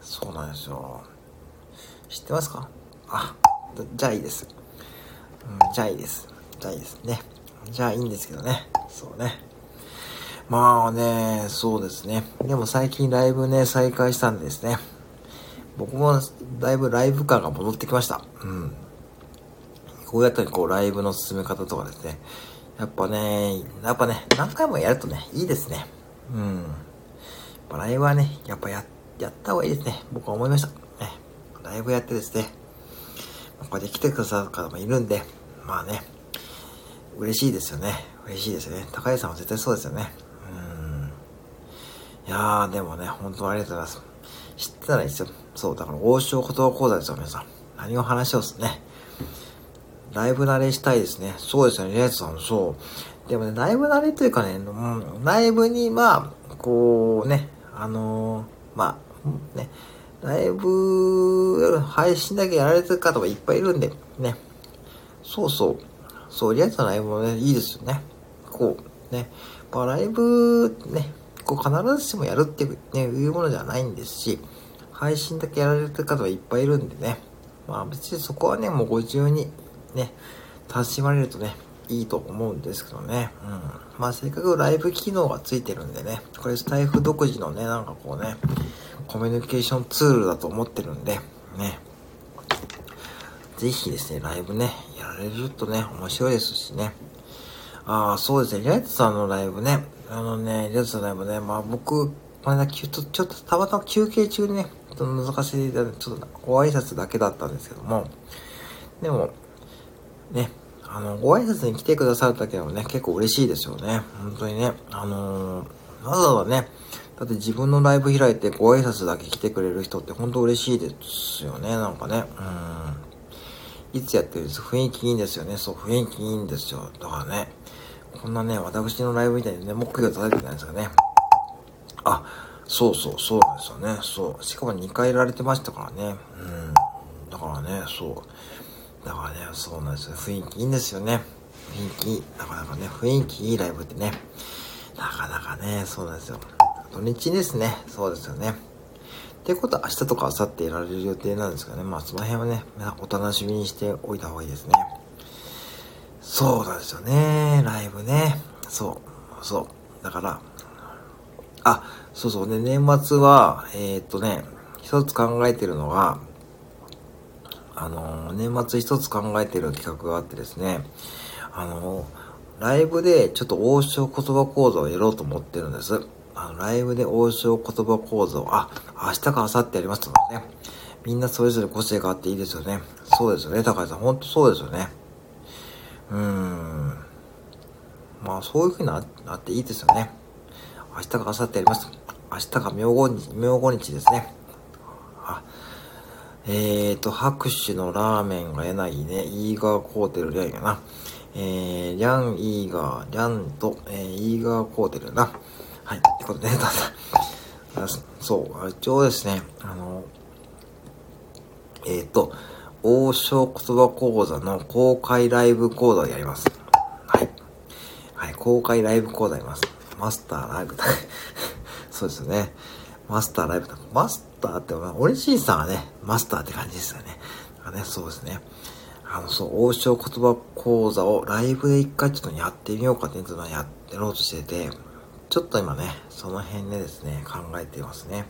そうなんですよ。知ってますか？あ、じゃあいいです。うん、じゃあいいです。じゃあいいですね。じゃあいいんですけどね。そうね。まあね、そうですね。でも最近ライブね、再開したんでですね。僕もだいぶライブ感が戻ってきました。うん。こうやってこうライブの進め方とかですね。やっぱね、やっぱね、何回もやるとね、いいですね。うん。ライブはね、やっぱや、やった方がいいですね。僕は思いました。ね。ライブやってですね、ここで来てくださる方もいるんで、まあね、嬉しいですよね。嬉しいですよね。高橋さんは絶対そうですよね。うん。いやー、でもね、本当ありがとうございます。知ってたらいいですよ。そう、だから王将言葉講座ですよ、皆さん。何を話をすね。ライブ慣れしたいですね。そうですよね、レイさん、そう。でもね、ライブ慣れというかね、うん、ライブに、まあ、こうね、あのー、まあ、ね、ライブ、配信だけやられてる方もいっぱいいるんで、ね。そうそう。そう、リアルなライブもね、いいですよね。こう、ね。まあ、ライブ、ね、こう必ずしもやるっていう,、ね、いうものじゃないんですし、配信だけやられてる方はいっぱいいるんでね。まあ別にそこはね、もうご自由にね、楽しまれるとね、いいと思うんですけどね。うん。まあせっかくライブ機能がついてるんでね、これスタイフ独自のね、なんかこうね、コミュニケーションツールだと思ってるんで、ね。ぜひですね、ライブね、やられるとね、面白いですしね。ああ、そうですね、リアイトさんのライブね、あのね、リアイトさんのライブね、まあ僕、この間、ちょっと、ちょっとたまたま休憩中にね、ちょっと難しいただいて、ちょっとご挨拶だけだったんですけども、でも、ね、あの、ご挨拶に来てくださるだけでもね、結構嬉しいですよね。本当にね。あのー、わざわざね、だって自分のライブ開いてご挨拶だけ来てくれる人って本当嬉しいですよね、なんかね。うん。いつやってるんです雰囲気いいんですよね。そう、雰囲気いいんですよ。だからね、こんなね、私のライブみたいにね、目標叩いてないですかね。あ、そうそう、そうなんですよね。そう。しかも2回やられてましたからね。うん。だからね、そう。だからね、そうなんですよ。雰囲気いいんですよね。雰囲気。なかなかね、雰囲気いいライブってね。なかなかね、そうなんですよ。土日ですね。そうですよね。ってことは明日とか明後日やられる予定なんですかね。まあその辺はね、お楽しみにしておいた方がいいですね。そうなんですよね。ライブね。そう。そう。だから、あ、そうそうね、年末は、えー、っとね、一つ考えてるのが、あの、年末一つ考えてる企画があってですね、あの、ライブでちょっと王将言葉講座をやろうと思ってるんです。あの、ライブで王将言葉講座を、あ、明日か明後日やりますとかね。みんなそれぞれ個性があっていいですよね。そうですよね、高橋さん。ほんとそうですよね。うーん。まあ、そういう風になっていいですよね。明日か明後日やります。明日が明後日、明後日ですね。あ、えーと、拍手のラーメンがえないね。イーガーコーテルリャンやな。えー、リャン、イーガー、リャンと、えー、イーガーコーテルな。はい。ってことで、ね、そう、一応ですね、あの、えっ、ー、と、王将言葉講座の公開ライブ講座をやります。はい。はい、公開ライブ講座やります。マスターライブ そうですね。マスターライブとかマスターって、オリジンさんはね、マスターって感じですよね。だからね、そうですね。あの、そう、王将言葉講座をライブで一回ちょっとやってみようかっていうのをやってろうとしてて、ちょっと今ね、その辺でですね、考えていますね。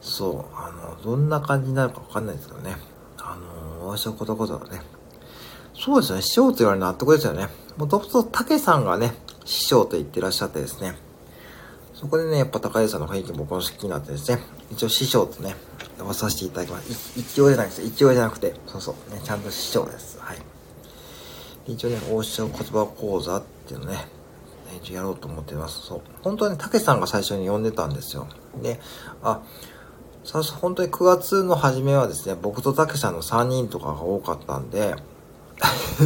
そう、あの、どんな感じになるかわかんないですけどね。あの、王将言葉講座はね、そうですね、師匠と言われる納得ですよね。もともと竹さんがね、師匠と言ってらっしゃってですね、そこでね、やっぱ高橋さんの雰囲気僕も好きになってですね、一応師匠とね、呼ばさせていただきます。一応じゃなくて、一応じゃなくて、そうそう、ね、ちゃんと師匠です。はい。一応ね、王将言葉講座っていうのね、一応やろうと思ってます。そう。本当はね、たけさんが最初に呼んでたんですよ。で、あ、さ本当に9月の初めはですね、僕とたけさんの3人とかが多かったんで、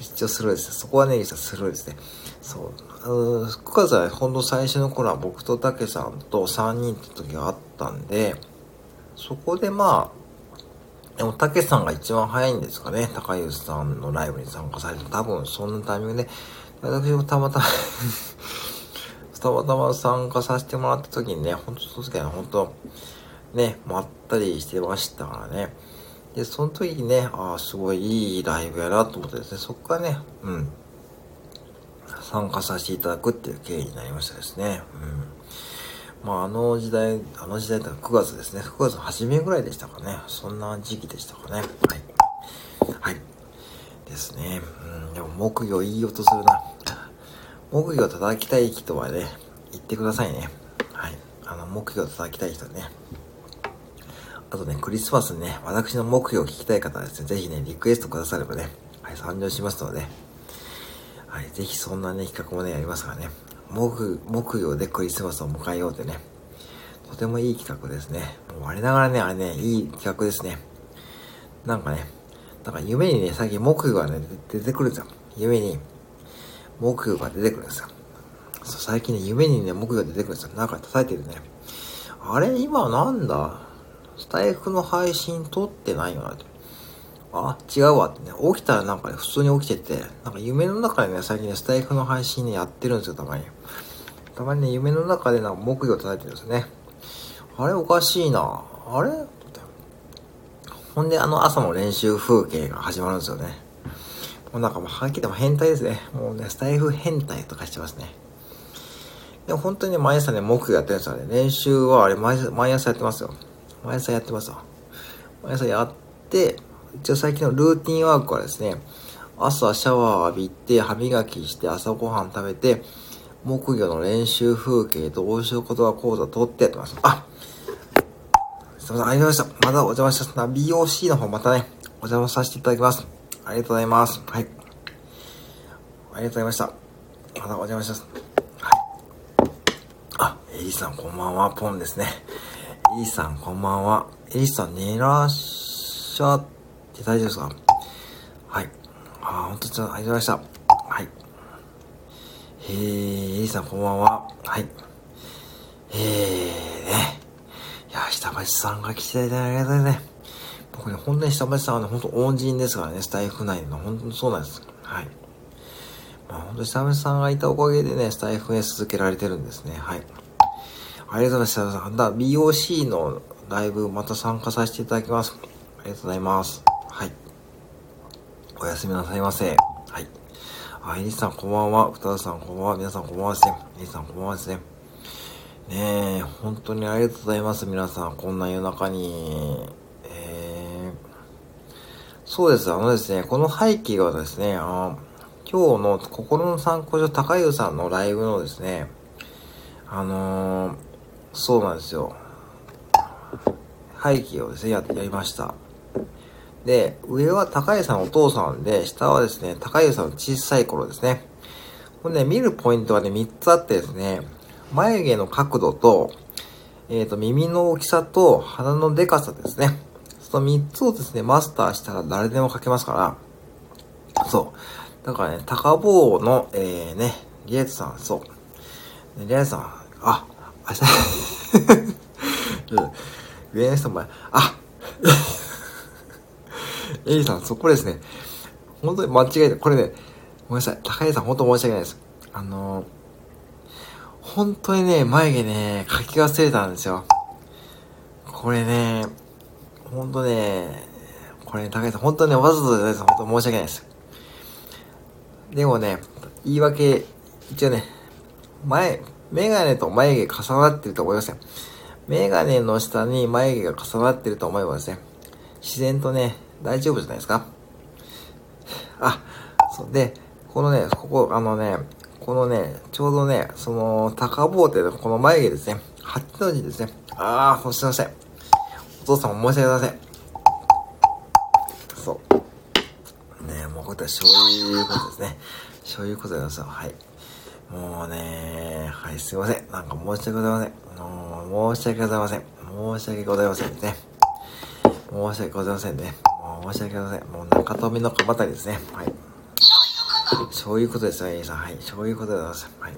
一応スルーです。そこはね、実はスルーですね。そう。9月はほんと最初の頃は僕とたけさんと3人って時があったんで、そこでまあ、でもたけさんが一番早いんですかね、高優さんのライブに参加されて、多分そんなタイミングで、私もたまたま たまたま参加させてもらった時にね、ほんとその時は本当ね、まったりしてましたからね。で、その時にね、ああ、すごいいいライブやなと思ってですね、そこからね、うん、参加させていただくっていう経緯になりましたですね。うん。まあ、あの時代、あの時代って9月ですね。9月の初めぐらいでしたかね。そんな時期でしたかね。はい。はい。ですね。うん。でも、木魚いい音するな。木魚叩きたい人はね、言ってくださいね。はい。あの、木魚叩きたい人ね。あとね、クリスマスにね、私の木魚を聞きたい方はですね、ぜひね、リクエストくださればね、はい、参上しますので、はい、ぜひそんなね、企画もね、やりますからね。木、木曜でクリスマスを迎えようってね。とてもいい企画ですね。もう我ながらね、あれね、いい企画ですね。なんかね、なんか夢にね、最近木曜がね、出てくるんですよ。夢に、木曜が出てくるんですよ。そう最近ね、夢にね、木曜出てくるんですよ。なんか叩いてるね。あれ、今なんだ？スタイフの配信撮ってないよなって。あ、違うわってね、起きたらなんかね、普通に起きてて、なんか夢の中でね、最近ね、スタイフの配信ね、やってるんですよ、たまに。たまにね、夢の中でなんか木魚叩いてるんですよね。あれおかしいな。あれ？ほんで、あの朝の練習風景が始まるんですよね。もうなんかもう、はっきり言っても変態ですね。もうね、スタイフ変態とかしてますね。でも本当にね、毎朝ね、木魚やってるんですよね。練習はあれ毎、毎朝やってますよ。毎朝やってますわ。毎朝やって、一応最近のルーティンワークはですね、朝シャワー浴びて、歯磨きして、朝ごはん食べて、木魚の練習風景と応酬言葉講座取ってやってます。あすいません、ありがとうございました。またお邪魔しました。BOC の方またね、お邪魔させていただきます。ありがとうございます。はい。ありがとうございました。またお邪魔します。はい。あ、エリさんこんばんは、ポンですね。エリさんこんばんは。エリさん寝らっしゃっ大丈夫ですか？はい。あ、本当にありがとうございました。はい。えー、エリさんこんばんは。はい。えー、ね。いや、下町さんが来ていただいてありがたいね。僕ね、本当に下町さんはね、本当恩人ですからね、スタイフ内の。本当にそうなんです。はい。まあ、本当に下町さんがいたおかげでね、スタイフへ続けられてるんですね。はい。ありがとうございました。だ、BOC のライブまた参加させていただきます。ありがとうございます。おやすみなさいませ。はい。あ、エリさんこんばんは。歌田さんこんばんは。皆さんこんばんはですね。エリさんこんばんはですね。ねえ、本当にありがとうございます。皆さん、こんな夜中に。えー、そうです。あのですね、この背景はですね、あ、今日の心の参考書高湯さんのライブのですね、あのー、そうなんですよ。背景をですね、ややりました。で、上は高井さんお父さんで、下はですね、高井さんの小さい頃ですね。これね、見るポイントはね、3つあってですね、眉毛の角度と、えっ、ー、と、耳の大きさと鼻のデカさですね。その3つをですね、マスターしたら誰でも描けますから、そう。だからね、高坊の、えー、ね、リエットさん、そう。リエットさん、あ、あした、うん。上の人も、あ、エリさん、そこですね。本当に間違えて、これね、ごめんなさい。高井さん、本当申し訳ないです。あのー、本当にね、眉毛ね、書き忘れたんですよ。これね、本当ね、これね、高井さん、本当ね、わざとじゃないです。本当申し訳ないです。でもね、言い訳、一応ね、前、メガネと眉毛重なってると思いますよ。メガネの下に眉毛が重なってると思いますね。自然とね、大丈夫じゃないですか？あ、そうで、このね、ここ、あのね、このね、ちょうどね、その、高坊ってこの眉毛ですね。8の字ですね。あー、すいません。お父さん申し訳ございません。そう。ねもうこういったそういうことですね。そういうことでございます。はい。もうねはい、すいません。なんか申し訳ございません。もう、申し訳ございません。申し訳ございませんね。申し訳ございませんね。申し訳ございません。もう中富の小たりですね。はい。そういうことですよ、A さん。はい。そういうことでございます。はい。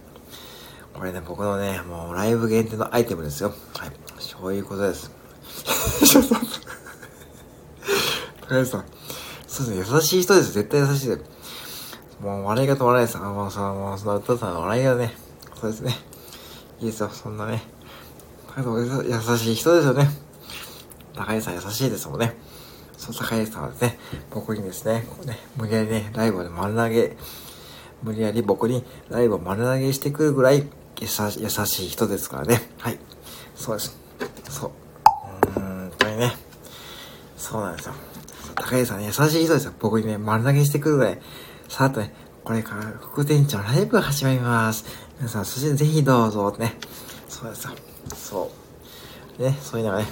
これね、僕のね、もうライブ限定のアイテムですよ。はい。そういうことです。高橋さん。そうですね、優しい人です。絶対優しいです。もう笑いが止まらないです。あ、もうその、もうその歌さんの笑いがね、そうですね。いいですよ、そんなね。優しい人ですよね。高橋さん優しいですもんね。そう、高橋さんはですね、僕にですね、こうね、無理やりね、ライブで丸投げ、無理やり僕にライブを丸投げしてくるぐらい優しい人ですからね。はい。そうです。そう。うーんとね。そうなんですよ。高橋さんね、優しい人ですよ。僕にね、丸投げしてくるぐらい。さあとね、これから副店長ライブが始まります。皆さん、そしてぜひどうぞ、ね。そうですよ。そう。ね、そういうのがね、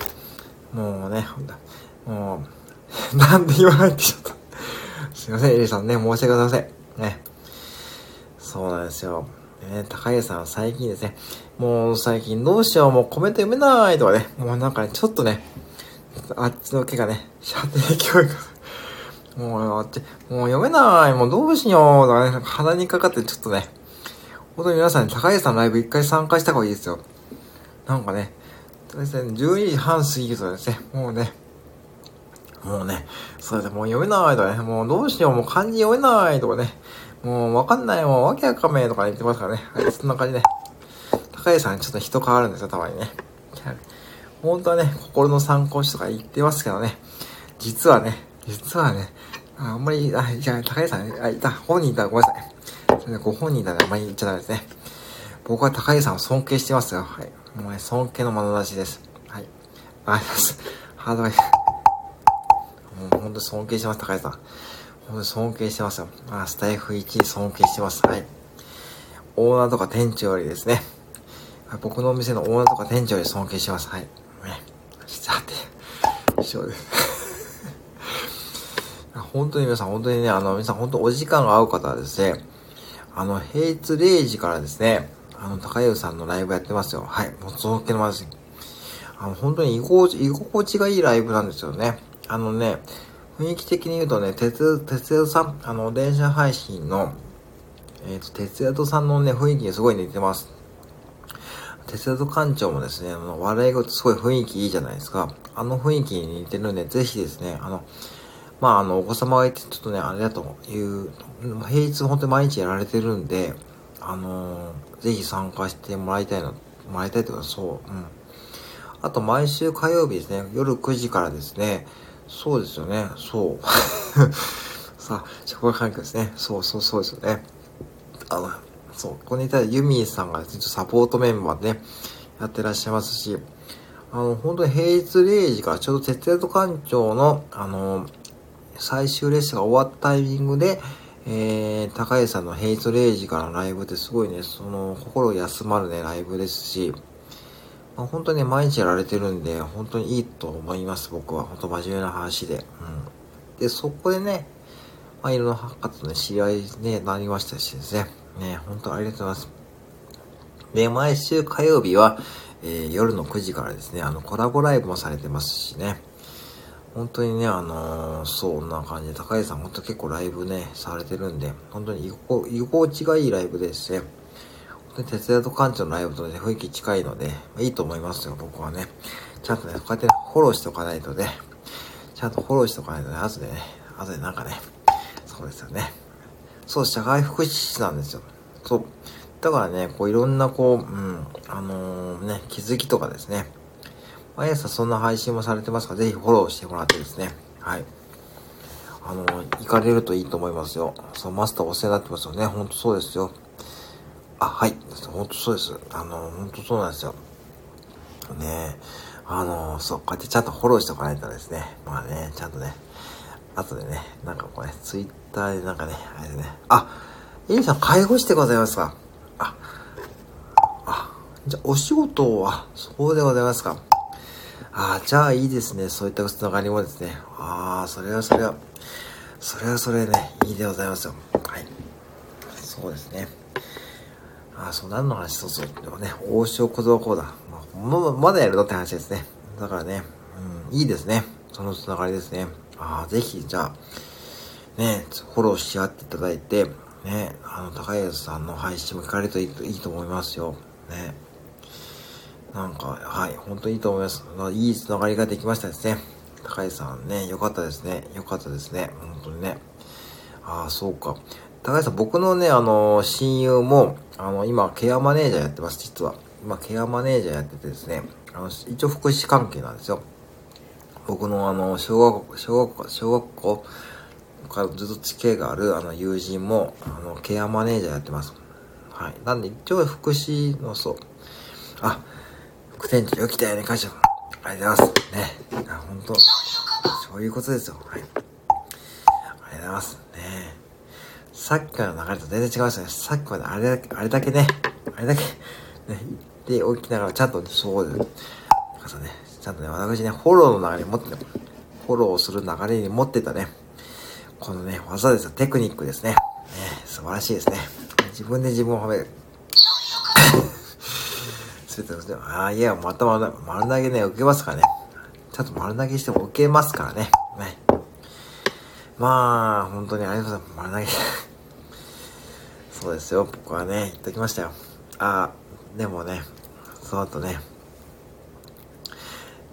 もうね、ほんと、もう、なんで言わないってちょっとすいません、エリさんね、申し訳ございません。ね。そうなんですよ。ね、高家さん最近ですね、もう最近どうしよう、もうコメント読めないとかね、もうなんかね、ちょっとね、あっちの毛がね、射程距離が、もうあっち、もう読めない、もうどうしようとかね、鼻にかかってちょっとね、本当に皆さん、高家さんのライブ一回参加した方がいいですよ。なんかね、ですね、12時半過ぎるとですね、もうね、もうね、それでもう読めないとかね、もうどうしよう、もう漢字読めないとかね、もうわかんない、もうわけわかめとか言ってますからね。はい、そんな感じで、高橋さんちょっと人変わるんですよ、たまにね。本当はね、心の参考書とか言ってますけどね、実はね、実はね、あんまり、あ、じゃ、高橋さん、あ、いた、本人いたらごめんなさい。ご本人いたらあんまり言っちゃダメですね。僕は高橋さんを尊敬してますよ。はい。もうね、尊敬の眼差しです。はい。ありがとうございます。ハードワイ本当に尊敬してます、高橋さん。本当に尊敬してますよ。あ、スタイフ1尊敬してます。はい。オーナーとか店長よりですね。僕のお店のオーナーとか店長より尊敬してます。はい。ね。さて、以上です。本当に皆さん、本当にね、あの、皆さん、本当お時間が合う方はですね、あの、平日0時からですね、あの、高湯さんのライブやってますよ。はい。もうそのけのまずあの、本当に居心地、居心地がいいライブなんですよね。あのね、雰囲気的に言うとね、鉄、鉄屋さん、あの、電車配信の、えっ、ー、と、鉄屋とさんのね、雰囲気にすごい似てます。鉄屋と館長もですね、あの、笑い事すごい雰囲気いいじゃないですか。あの雰囲気に似てるんで、ぜひですね、あの、まあ、あの、お子様がいて、ちょっとね、あれだという、平日本当に毎日やられてるんで、あのー、ぜひ参加してもらいたいな、もらいたいというか、そう、うん。あと、毎週火曜日ですね、夜9時からですね、そうですよね、そう。さあ、職場環境ですね。そうそうそうですよね。あの、そう、ここにいたユミさんがちょっとサポートメンバーでね、やってらっしゃいますし、あの、本当に平日0時からちょうど鉄道館長の、あの、最終列車が終わったタイミングで、えー、高橋さんの平日0時からのライブってすごいね、その、心休まるね、ライブですし、まあ、本当に、毎日やられてるんで、本当にいいと思います、僕は。本当真面目な話で。うん。で、そこでね、まあ、いろんな方とね、知り合いね、なりましたしですね。ね、本当ありがとうございます。で、毎週火曜日は、えー、夜の9時からですね、あの、コラボライブもされてますしね。本当にね、あのー、そんな感じで、高井さん本当結構ライブね、されてるんで、本当に居心地がいいライブですね。本当に鉄道と館長のライブとね、雰囲気近いので、いいと思いますよ、僕はね。ちゃんとね、こうやって、フォローしておかないとね、ちゃんとフォローしておかないとね、後でね、後でなんかね、そうですよね。そう、社会福祉士なんですよ。そう。だからね、こういろんなこう、うん、あのー、ね、気づきとかですね。毎朝そんな配信もされてますから、ぜひフォローしてもらってですね。はい。あのー、行かれるといいと思いますよ。そう、マスターお世話になってますよね。ほんとそうですよ。あ、はい。ほんとそうです。あのー、ほんとそうなんですよ。ねあの、そう、こうやってちゃんとフォローしておかないとですね。まあね、ちゃんとね、後でね、なんかこれ、ツイッターでなんかね、あれでね、あ、エリさん介護士でございますか？あ、あ、じゃあお仕事は、そうでございますか？あじゃあいいですね。そういったつながりもですね。ああ、それはそれは、それはそれね、いいでございますよ。はい。そうですね。あ、そう、何の話そうそう。でもね、王将小僧講談。ま、まだやるのって話ですね。だからね、うん、いいですね。そのつながりですね。ああ、ぜひ、じゃあ、ね、フォローし合っていただいて、ね、あの、高安さんの配信も聞かれるといいと思いますよ。ね。なんか、はい、本当にいいと思います。いいつながりができましたですね。高橋さんね、よかったですね。よかったですね。本当にね。ああ、そうか。高橋さん、僕のね、あの、親友も、あの、今、ケアマネージャーやってます、実は。今、ケアマネージャーやっててですね、あの、一応福祉関係なんですよ。僕のあの、小学校、小学校、小学校からずっと付き合いがあるあの友人も、あの、ケアマネージャーやってます。はい。なんで、一応福祉の、そう。あ、副店長よきたよね、会社。ありがとうございます。ね。あ、本当そういうことですよ。はい。ありがとうございます。さっきからの流れと全然違いましたね。さっきまであれだけ、あれだけね、あれだけ、ね、言っておきながら、ちゃんと、ねそうです。かね、ちゃんとね、私ね、フォローの流れに持ってフォローする流れに持ってたね、このね、技ですよ、テクニックですね。ね素晴らしいですね。自分で自分を褒める。すべての、ああ、いや、また丸投げね、受けますからね。ちゃんと丸投げしても受けますからね。ね。まあ、本当にありがとうございます。丸投げ。そうですよ、僕はね、言っときましたよ。ああ、でもね、その後ね、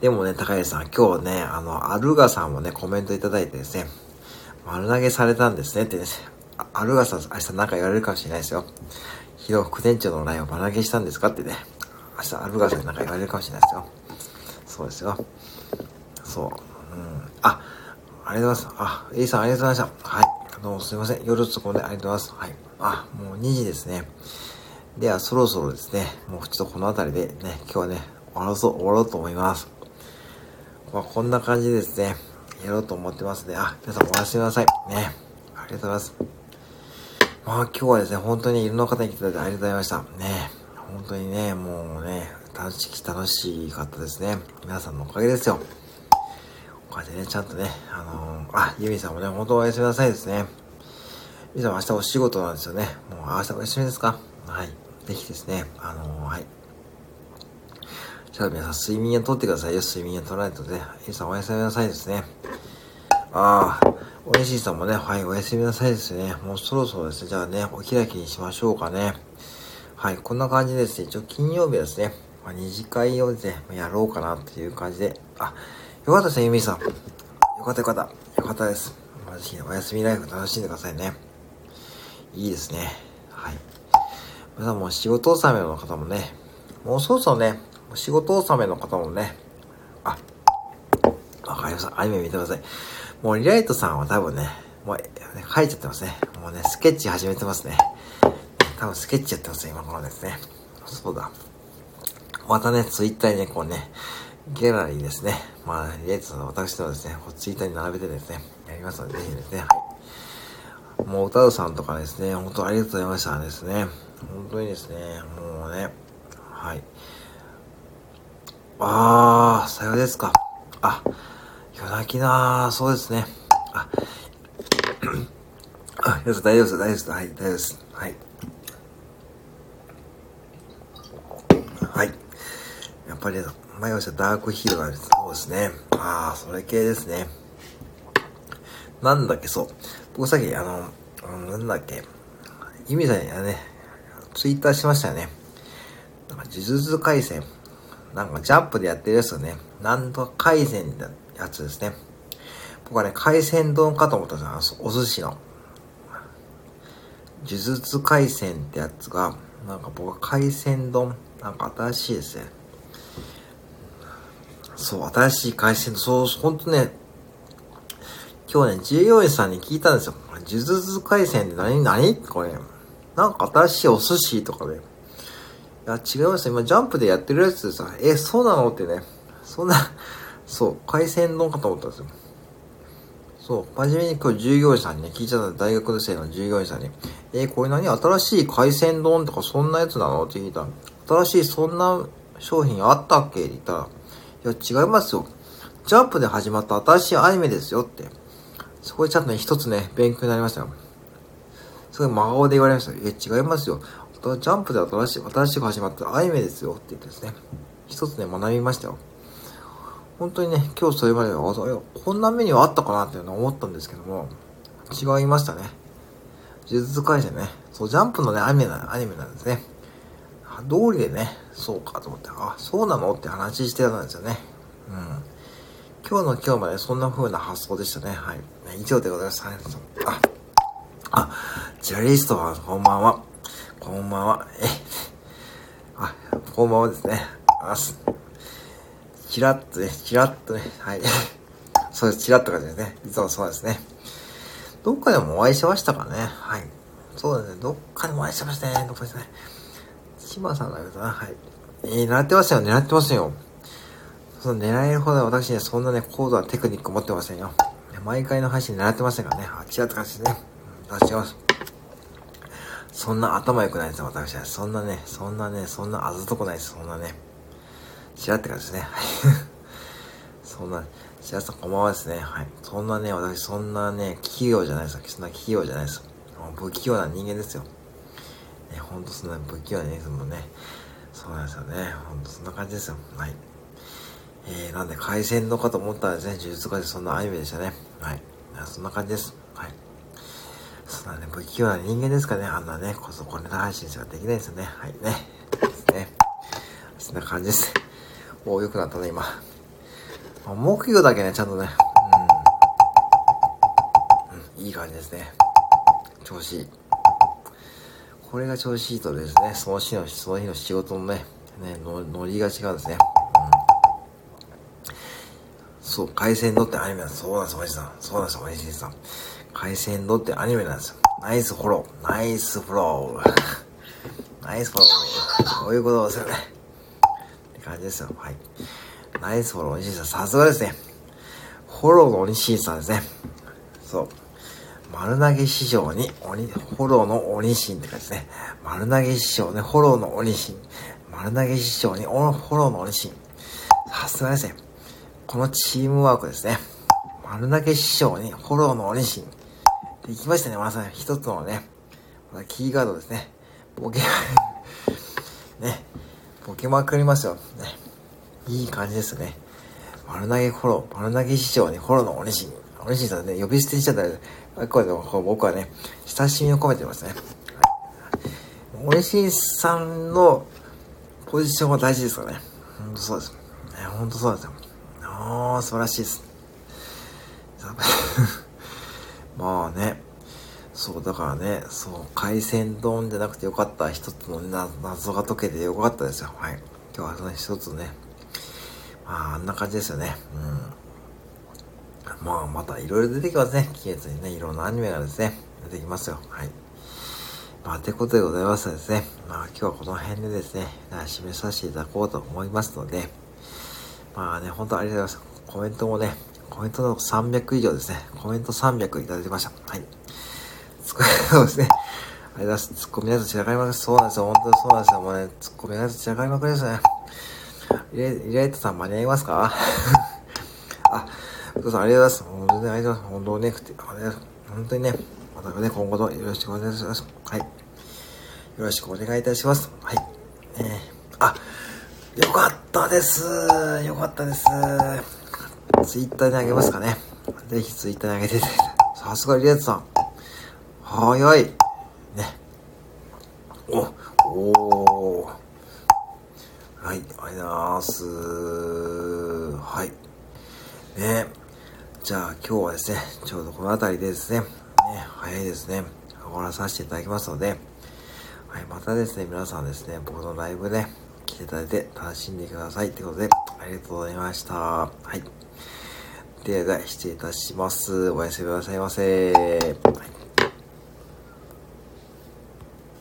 でもね、高橋さん、今日ね、あの、アルガさんもね、コメントいただいてですね、丸投げされたんですねってね、アルガさん、明日なんか言われるかもしれないですよ。ヒロ副店長のラインを丸投げしたんですかってね、明日アルガさんになんか言われるかもしれないですよ。そうですよ。そう。うん。あ、ありがとうございます。あ、A さんありがとうございました。はい。どうもすいません。夜遅くまでありがとうございます。はい。あ、もう2時ですね。では、そろそろですね、もうちょっとこの辺りでね、今日はね、終わろうと、終わろうと思います。まあ、こんな感じですね。やろうと思ってますね。あ、皆さんおやすみなさい。ね。ありがとうございます。まあ今日はですね、本当にいろんな方に来ていただいてありがとうございました。ね。本当にね、もうね、楽し、楽しかったですね。皆さんのおかげですよ。こうやってね、ちゃんとね、あのー、あ、ユミさんもね、本当おやすみなさいですね。ユミさんも明日お仕事なんですよね。もう明日お休みですか？はい。ぜひですね、あのー、はい。じゃあ皆さん睡眠をとってくださいよ。睡眠を取らないとね。ゆうさんおやすみなさいですね。ああ、おいしいさんもね、はい、おやすみなさいですね。もうそろそろですね。じゃあね、お開きにしましょうかね。はい、こんな感じですね。一応金曜日はですね、まあ、二次会をですね、やろうかなっていう感じで。あ、よかったですね、ゆみさん。よかったよかった。よかったです。まずお休みライフ楽しんでくださいね。いいですね。はい。皆さんも仕事納めの方もね、もうそろそろね、仕事納めの方もね、あ、わかりました。アニメ見てください。もうリライトさんは多分ね、もう、ね、書いちゃってますね。もうね、スケッチ始めてますね。多分スケッチやってますよ、今頃ですね。そうだ。またね、ツイッターにね、こうね、ギャラリーですね。まあ、レイツの私のですね、ツイッターに並べてですね、やりますので、ぜひですね、はい。もう、歌うさんとかですね、本当ありがとうございましたですね。本当にですね、もうね、はい。あー、さようですか。あ、夜泣きなー、そうですね。あ、あ、大丈夫です、大丈夫です。はい、大丈夫です。はい。はい。やっぱり、前はダークヒーローがそうですね。ああ、それ系ですね。なんだっけ、そう。僕さっき、あの、なんだっけ、意味さんにね、ツイッターしましたよね。なんか、呪術回戦。なんか、ジャンプでやってるやつよね。なんとか回戦ってやつですね。僕はね、海鮮丼かと思ったんですよ。お寿司の。呪術回戦ってやつが、なんか僕は海鮮丼、なんか新しいですね。そう、新しい回線、そう、ほんとね、今日ね、従業員さんに聞いたんですよ。呪術回線って何何？これ。なんか新しいお寿司とかで。いや、違います今、ジャンプでやってるやつでさ、え、そうなの？ってね。そんな、そう、海鮮丼かと思ったんですよ。そう、真面目に今日従業員さんにね、聞いちゃった大学生の従業員さんに、えこれ何？新しい海鮮丼とかそんなやつなの？って聞いた新しいそんな商品あったっけ？って言ったら、いや、違いますよ。ジャンプで始まった新しいアニメですよって。そこでちゃんとね、一つね、勉強になりましたよ。すごい真顔で言われました。え、違いますよ。ジャンプで新しい、新しく始まったアニメですよって言ってですね。一つね、学びましたよ。本当にね、今日それまでは、こんなメニューあったかなっていうのを思ったんですけども、違いましたね。呪術回戦ね。そう、ジャンプのね、アニメな、アニメなんですね。通りでね、そうかと思って、あ、そうなの？って話してたんですよね。うん。今日の今日までそんな風な発想でしたね。はい。以上でございます。はい。あ、あ、ジャリストは、こんばんは。こんばんは。え、あ、こんばんはですね。あす。チラッとね、チラッとね、はい。そうです、チラッと感じですね。いつもそうですね。どっかでもお会いしましたかね。はい。そうですね。どっかでもお会いしましたね。どっかですね。島さんだけどな、はい。えー、狙ってますよ、狙ってますよ。その狙えるほど私ね、そんなね、高度なテクニック持ってませんよ。毎回の配信狙ってませんからね。あ、違った感じですね。出してます。そんな頭良くないですよ、私は。そんなね、そんなね、そんなあずとこないです、そんなね。違って感じですね。はい。そんな、白さんこんばんはですね。はい。そんなね、私、そんなね、器用じゃないですよ。そんな器用じゃないです。もう不器用な人間ですよ。ね、ほんとそんな不器用な人もね、そうなんですよね。ほんとそんな感じですよ。はい。えー、なんで、海鮮のかと思ったらですね、呪術家でそんなアニメでしたね。はい。そんな感じです。はい。そんなね、不器用な人間ですかね。あんなね、こそこネタ配信しかできないですよね。はいね。ですね。そんな感じです。おお、良くなったね、今。木魚だけね、ちゃんとね、うん、うん、いい感じですね。調子いい。これが調子いいとですね、その日の、その日の仕事のね、ね、ノリが違うんですね。そう、海鮮丼ってアニメなんです。そうなんです、おじさん。そうなんです、おじさん。海鮮丼ってアニメなんですよ。ナイスフォロー。ナイスフォロー。ナイスフォロー。こういうことですよね。って感じですよ。はい。ナイスフォロー、おじさん。さすがですね。フォローのおにしさんですね。そう。丸投げ師匠に、鬼、フォローの鬼神って感じですね。丸投げ師匠ね、フォローの鬼神。丸投げ師匠に、フォローの鬼神。さすがですね。このチームワークですね。丸投げ師匠に、フォローの鬼神。できましたね、まさに一つのね、キーガードですね。ボケ、ね、ボケまくりますよ。ね。いい感じですね。丸投げフォロー、丸投げ師匠にフォローの鬼神。鬼神さんね、呼び捨てにしちゃったら、これでも僕はね、親しみを込めてますね。はい、おしんさんのポジションは大事ですからね。ほんとそうです。ね、ほんとそうですよ。ああ、素晴らしいです。まあね。そう、だからね、そう、海鮮丼じゃなくてよかった一つの謎が解けてよかったですよ。はい。今日はその一つね。まあ、あんな感じですよね。うん。まあ、またいろいろ出てきますね。季節にね、いろんなアニメがですね、出てきますよ。はい。まあ、てことでございますですね、まあ、今日はこの辺でですね、締めさせていただこうと思いますので、まあね、本当ありがとうございます。コメントもね、コメントの300以上ですね。コメント300いただきました。はい。そうですね。ありがとうございます。ツッコミのやつ散らかりまくり。そうなんですよ。本当にそうなんですよ。もうね、ツッコミのやつ散らかりまくりですね。イレイレイトさん間に合いますか？あ、ふうさんありがとうございます。本当にありがとうございます。本当にね、本当にね、またね、今後とよろしくお願いします。はい。よろしくお願いいたします。はい。えー、あ、よかったです。よかったです。ツイッターにあげますかね。ぜひツイッターにあげてさすがリエットさん。早い。ね。お、おー。はい、ありがとうございます。はい。ね。じゃあ今日はですね、ちょうどこの辺りでですね、ね、早いですね、終わらさせていただきますので、はい、またですね、皆さんですね、僕のライブね、来ていただいて楽しんでください。ということで、ありがとうございました。はい。では、失礼いたします。おやすみなさいませ。はい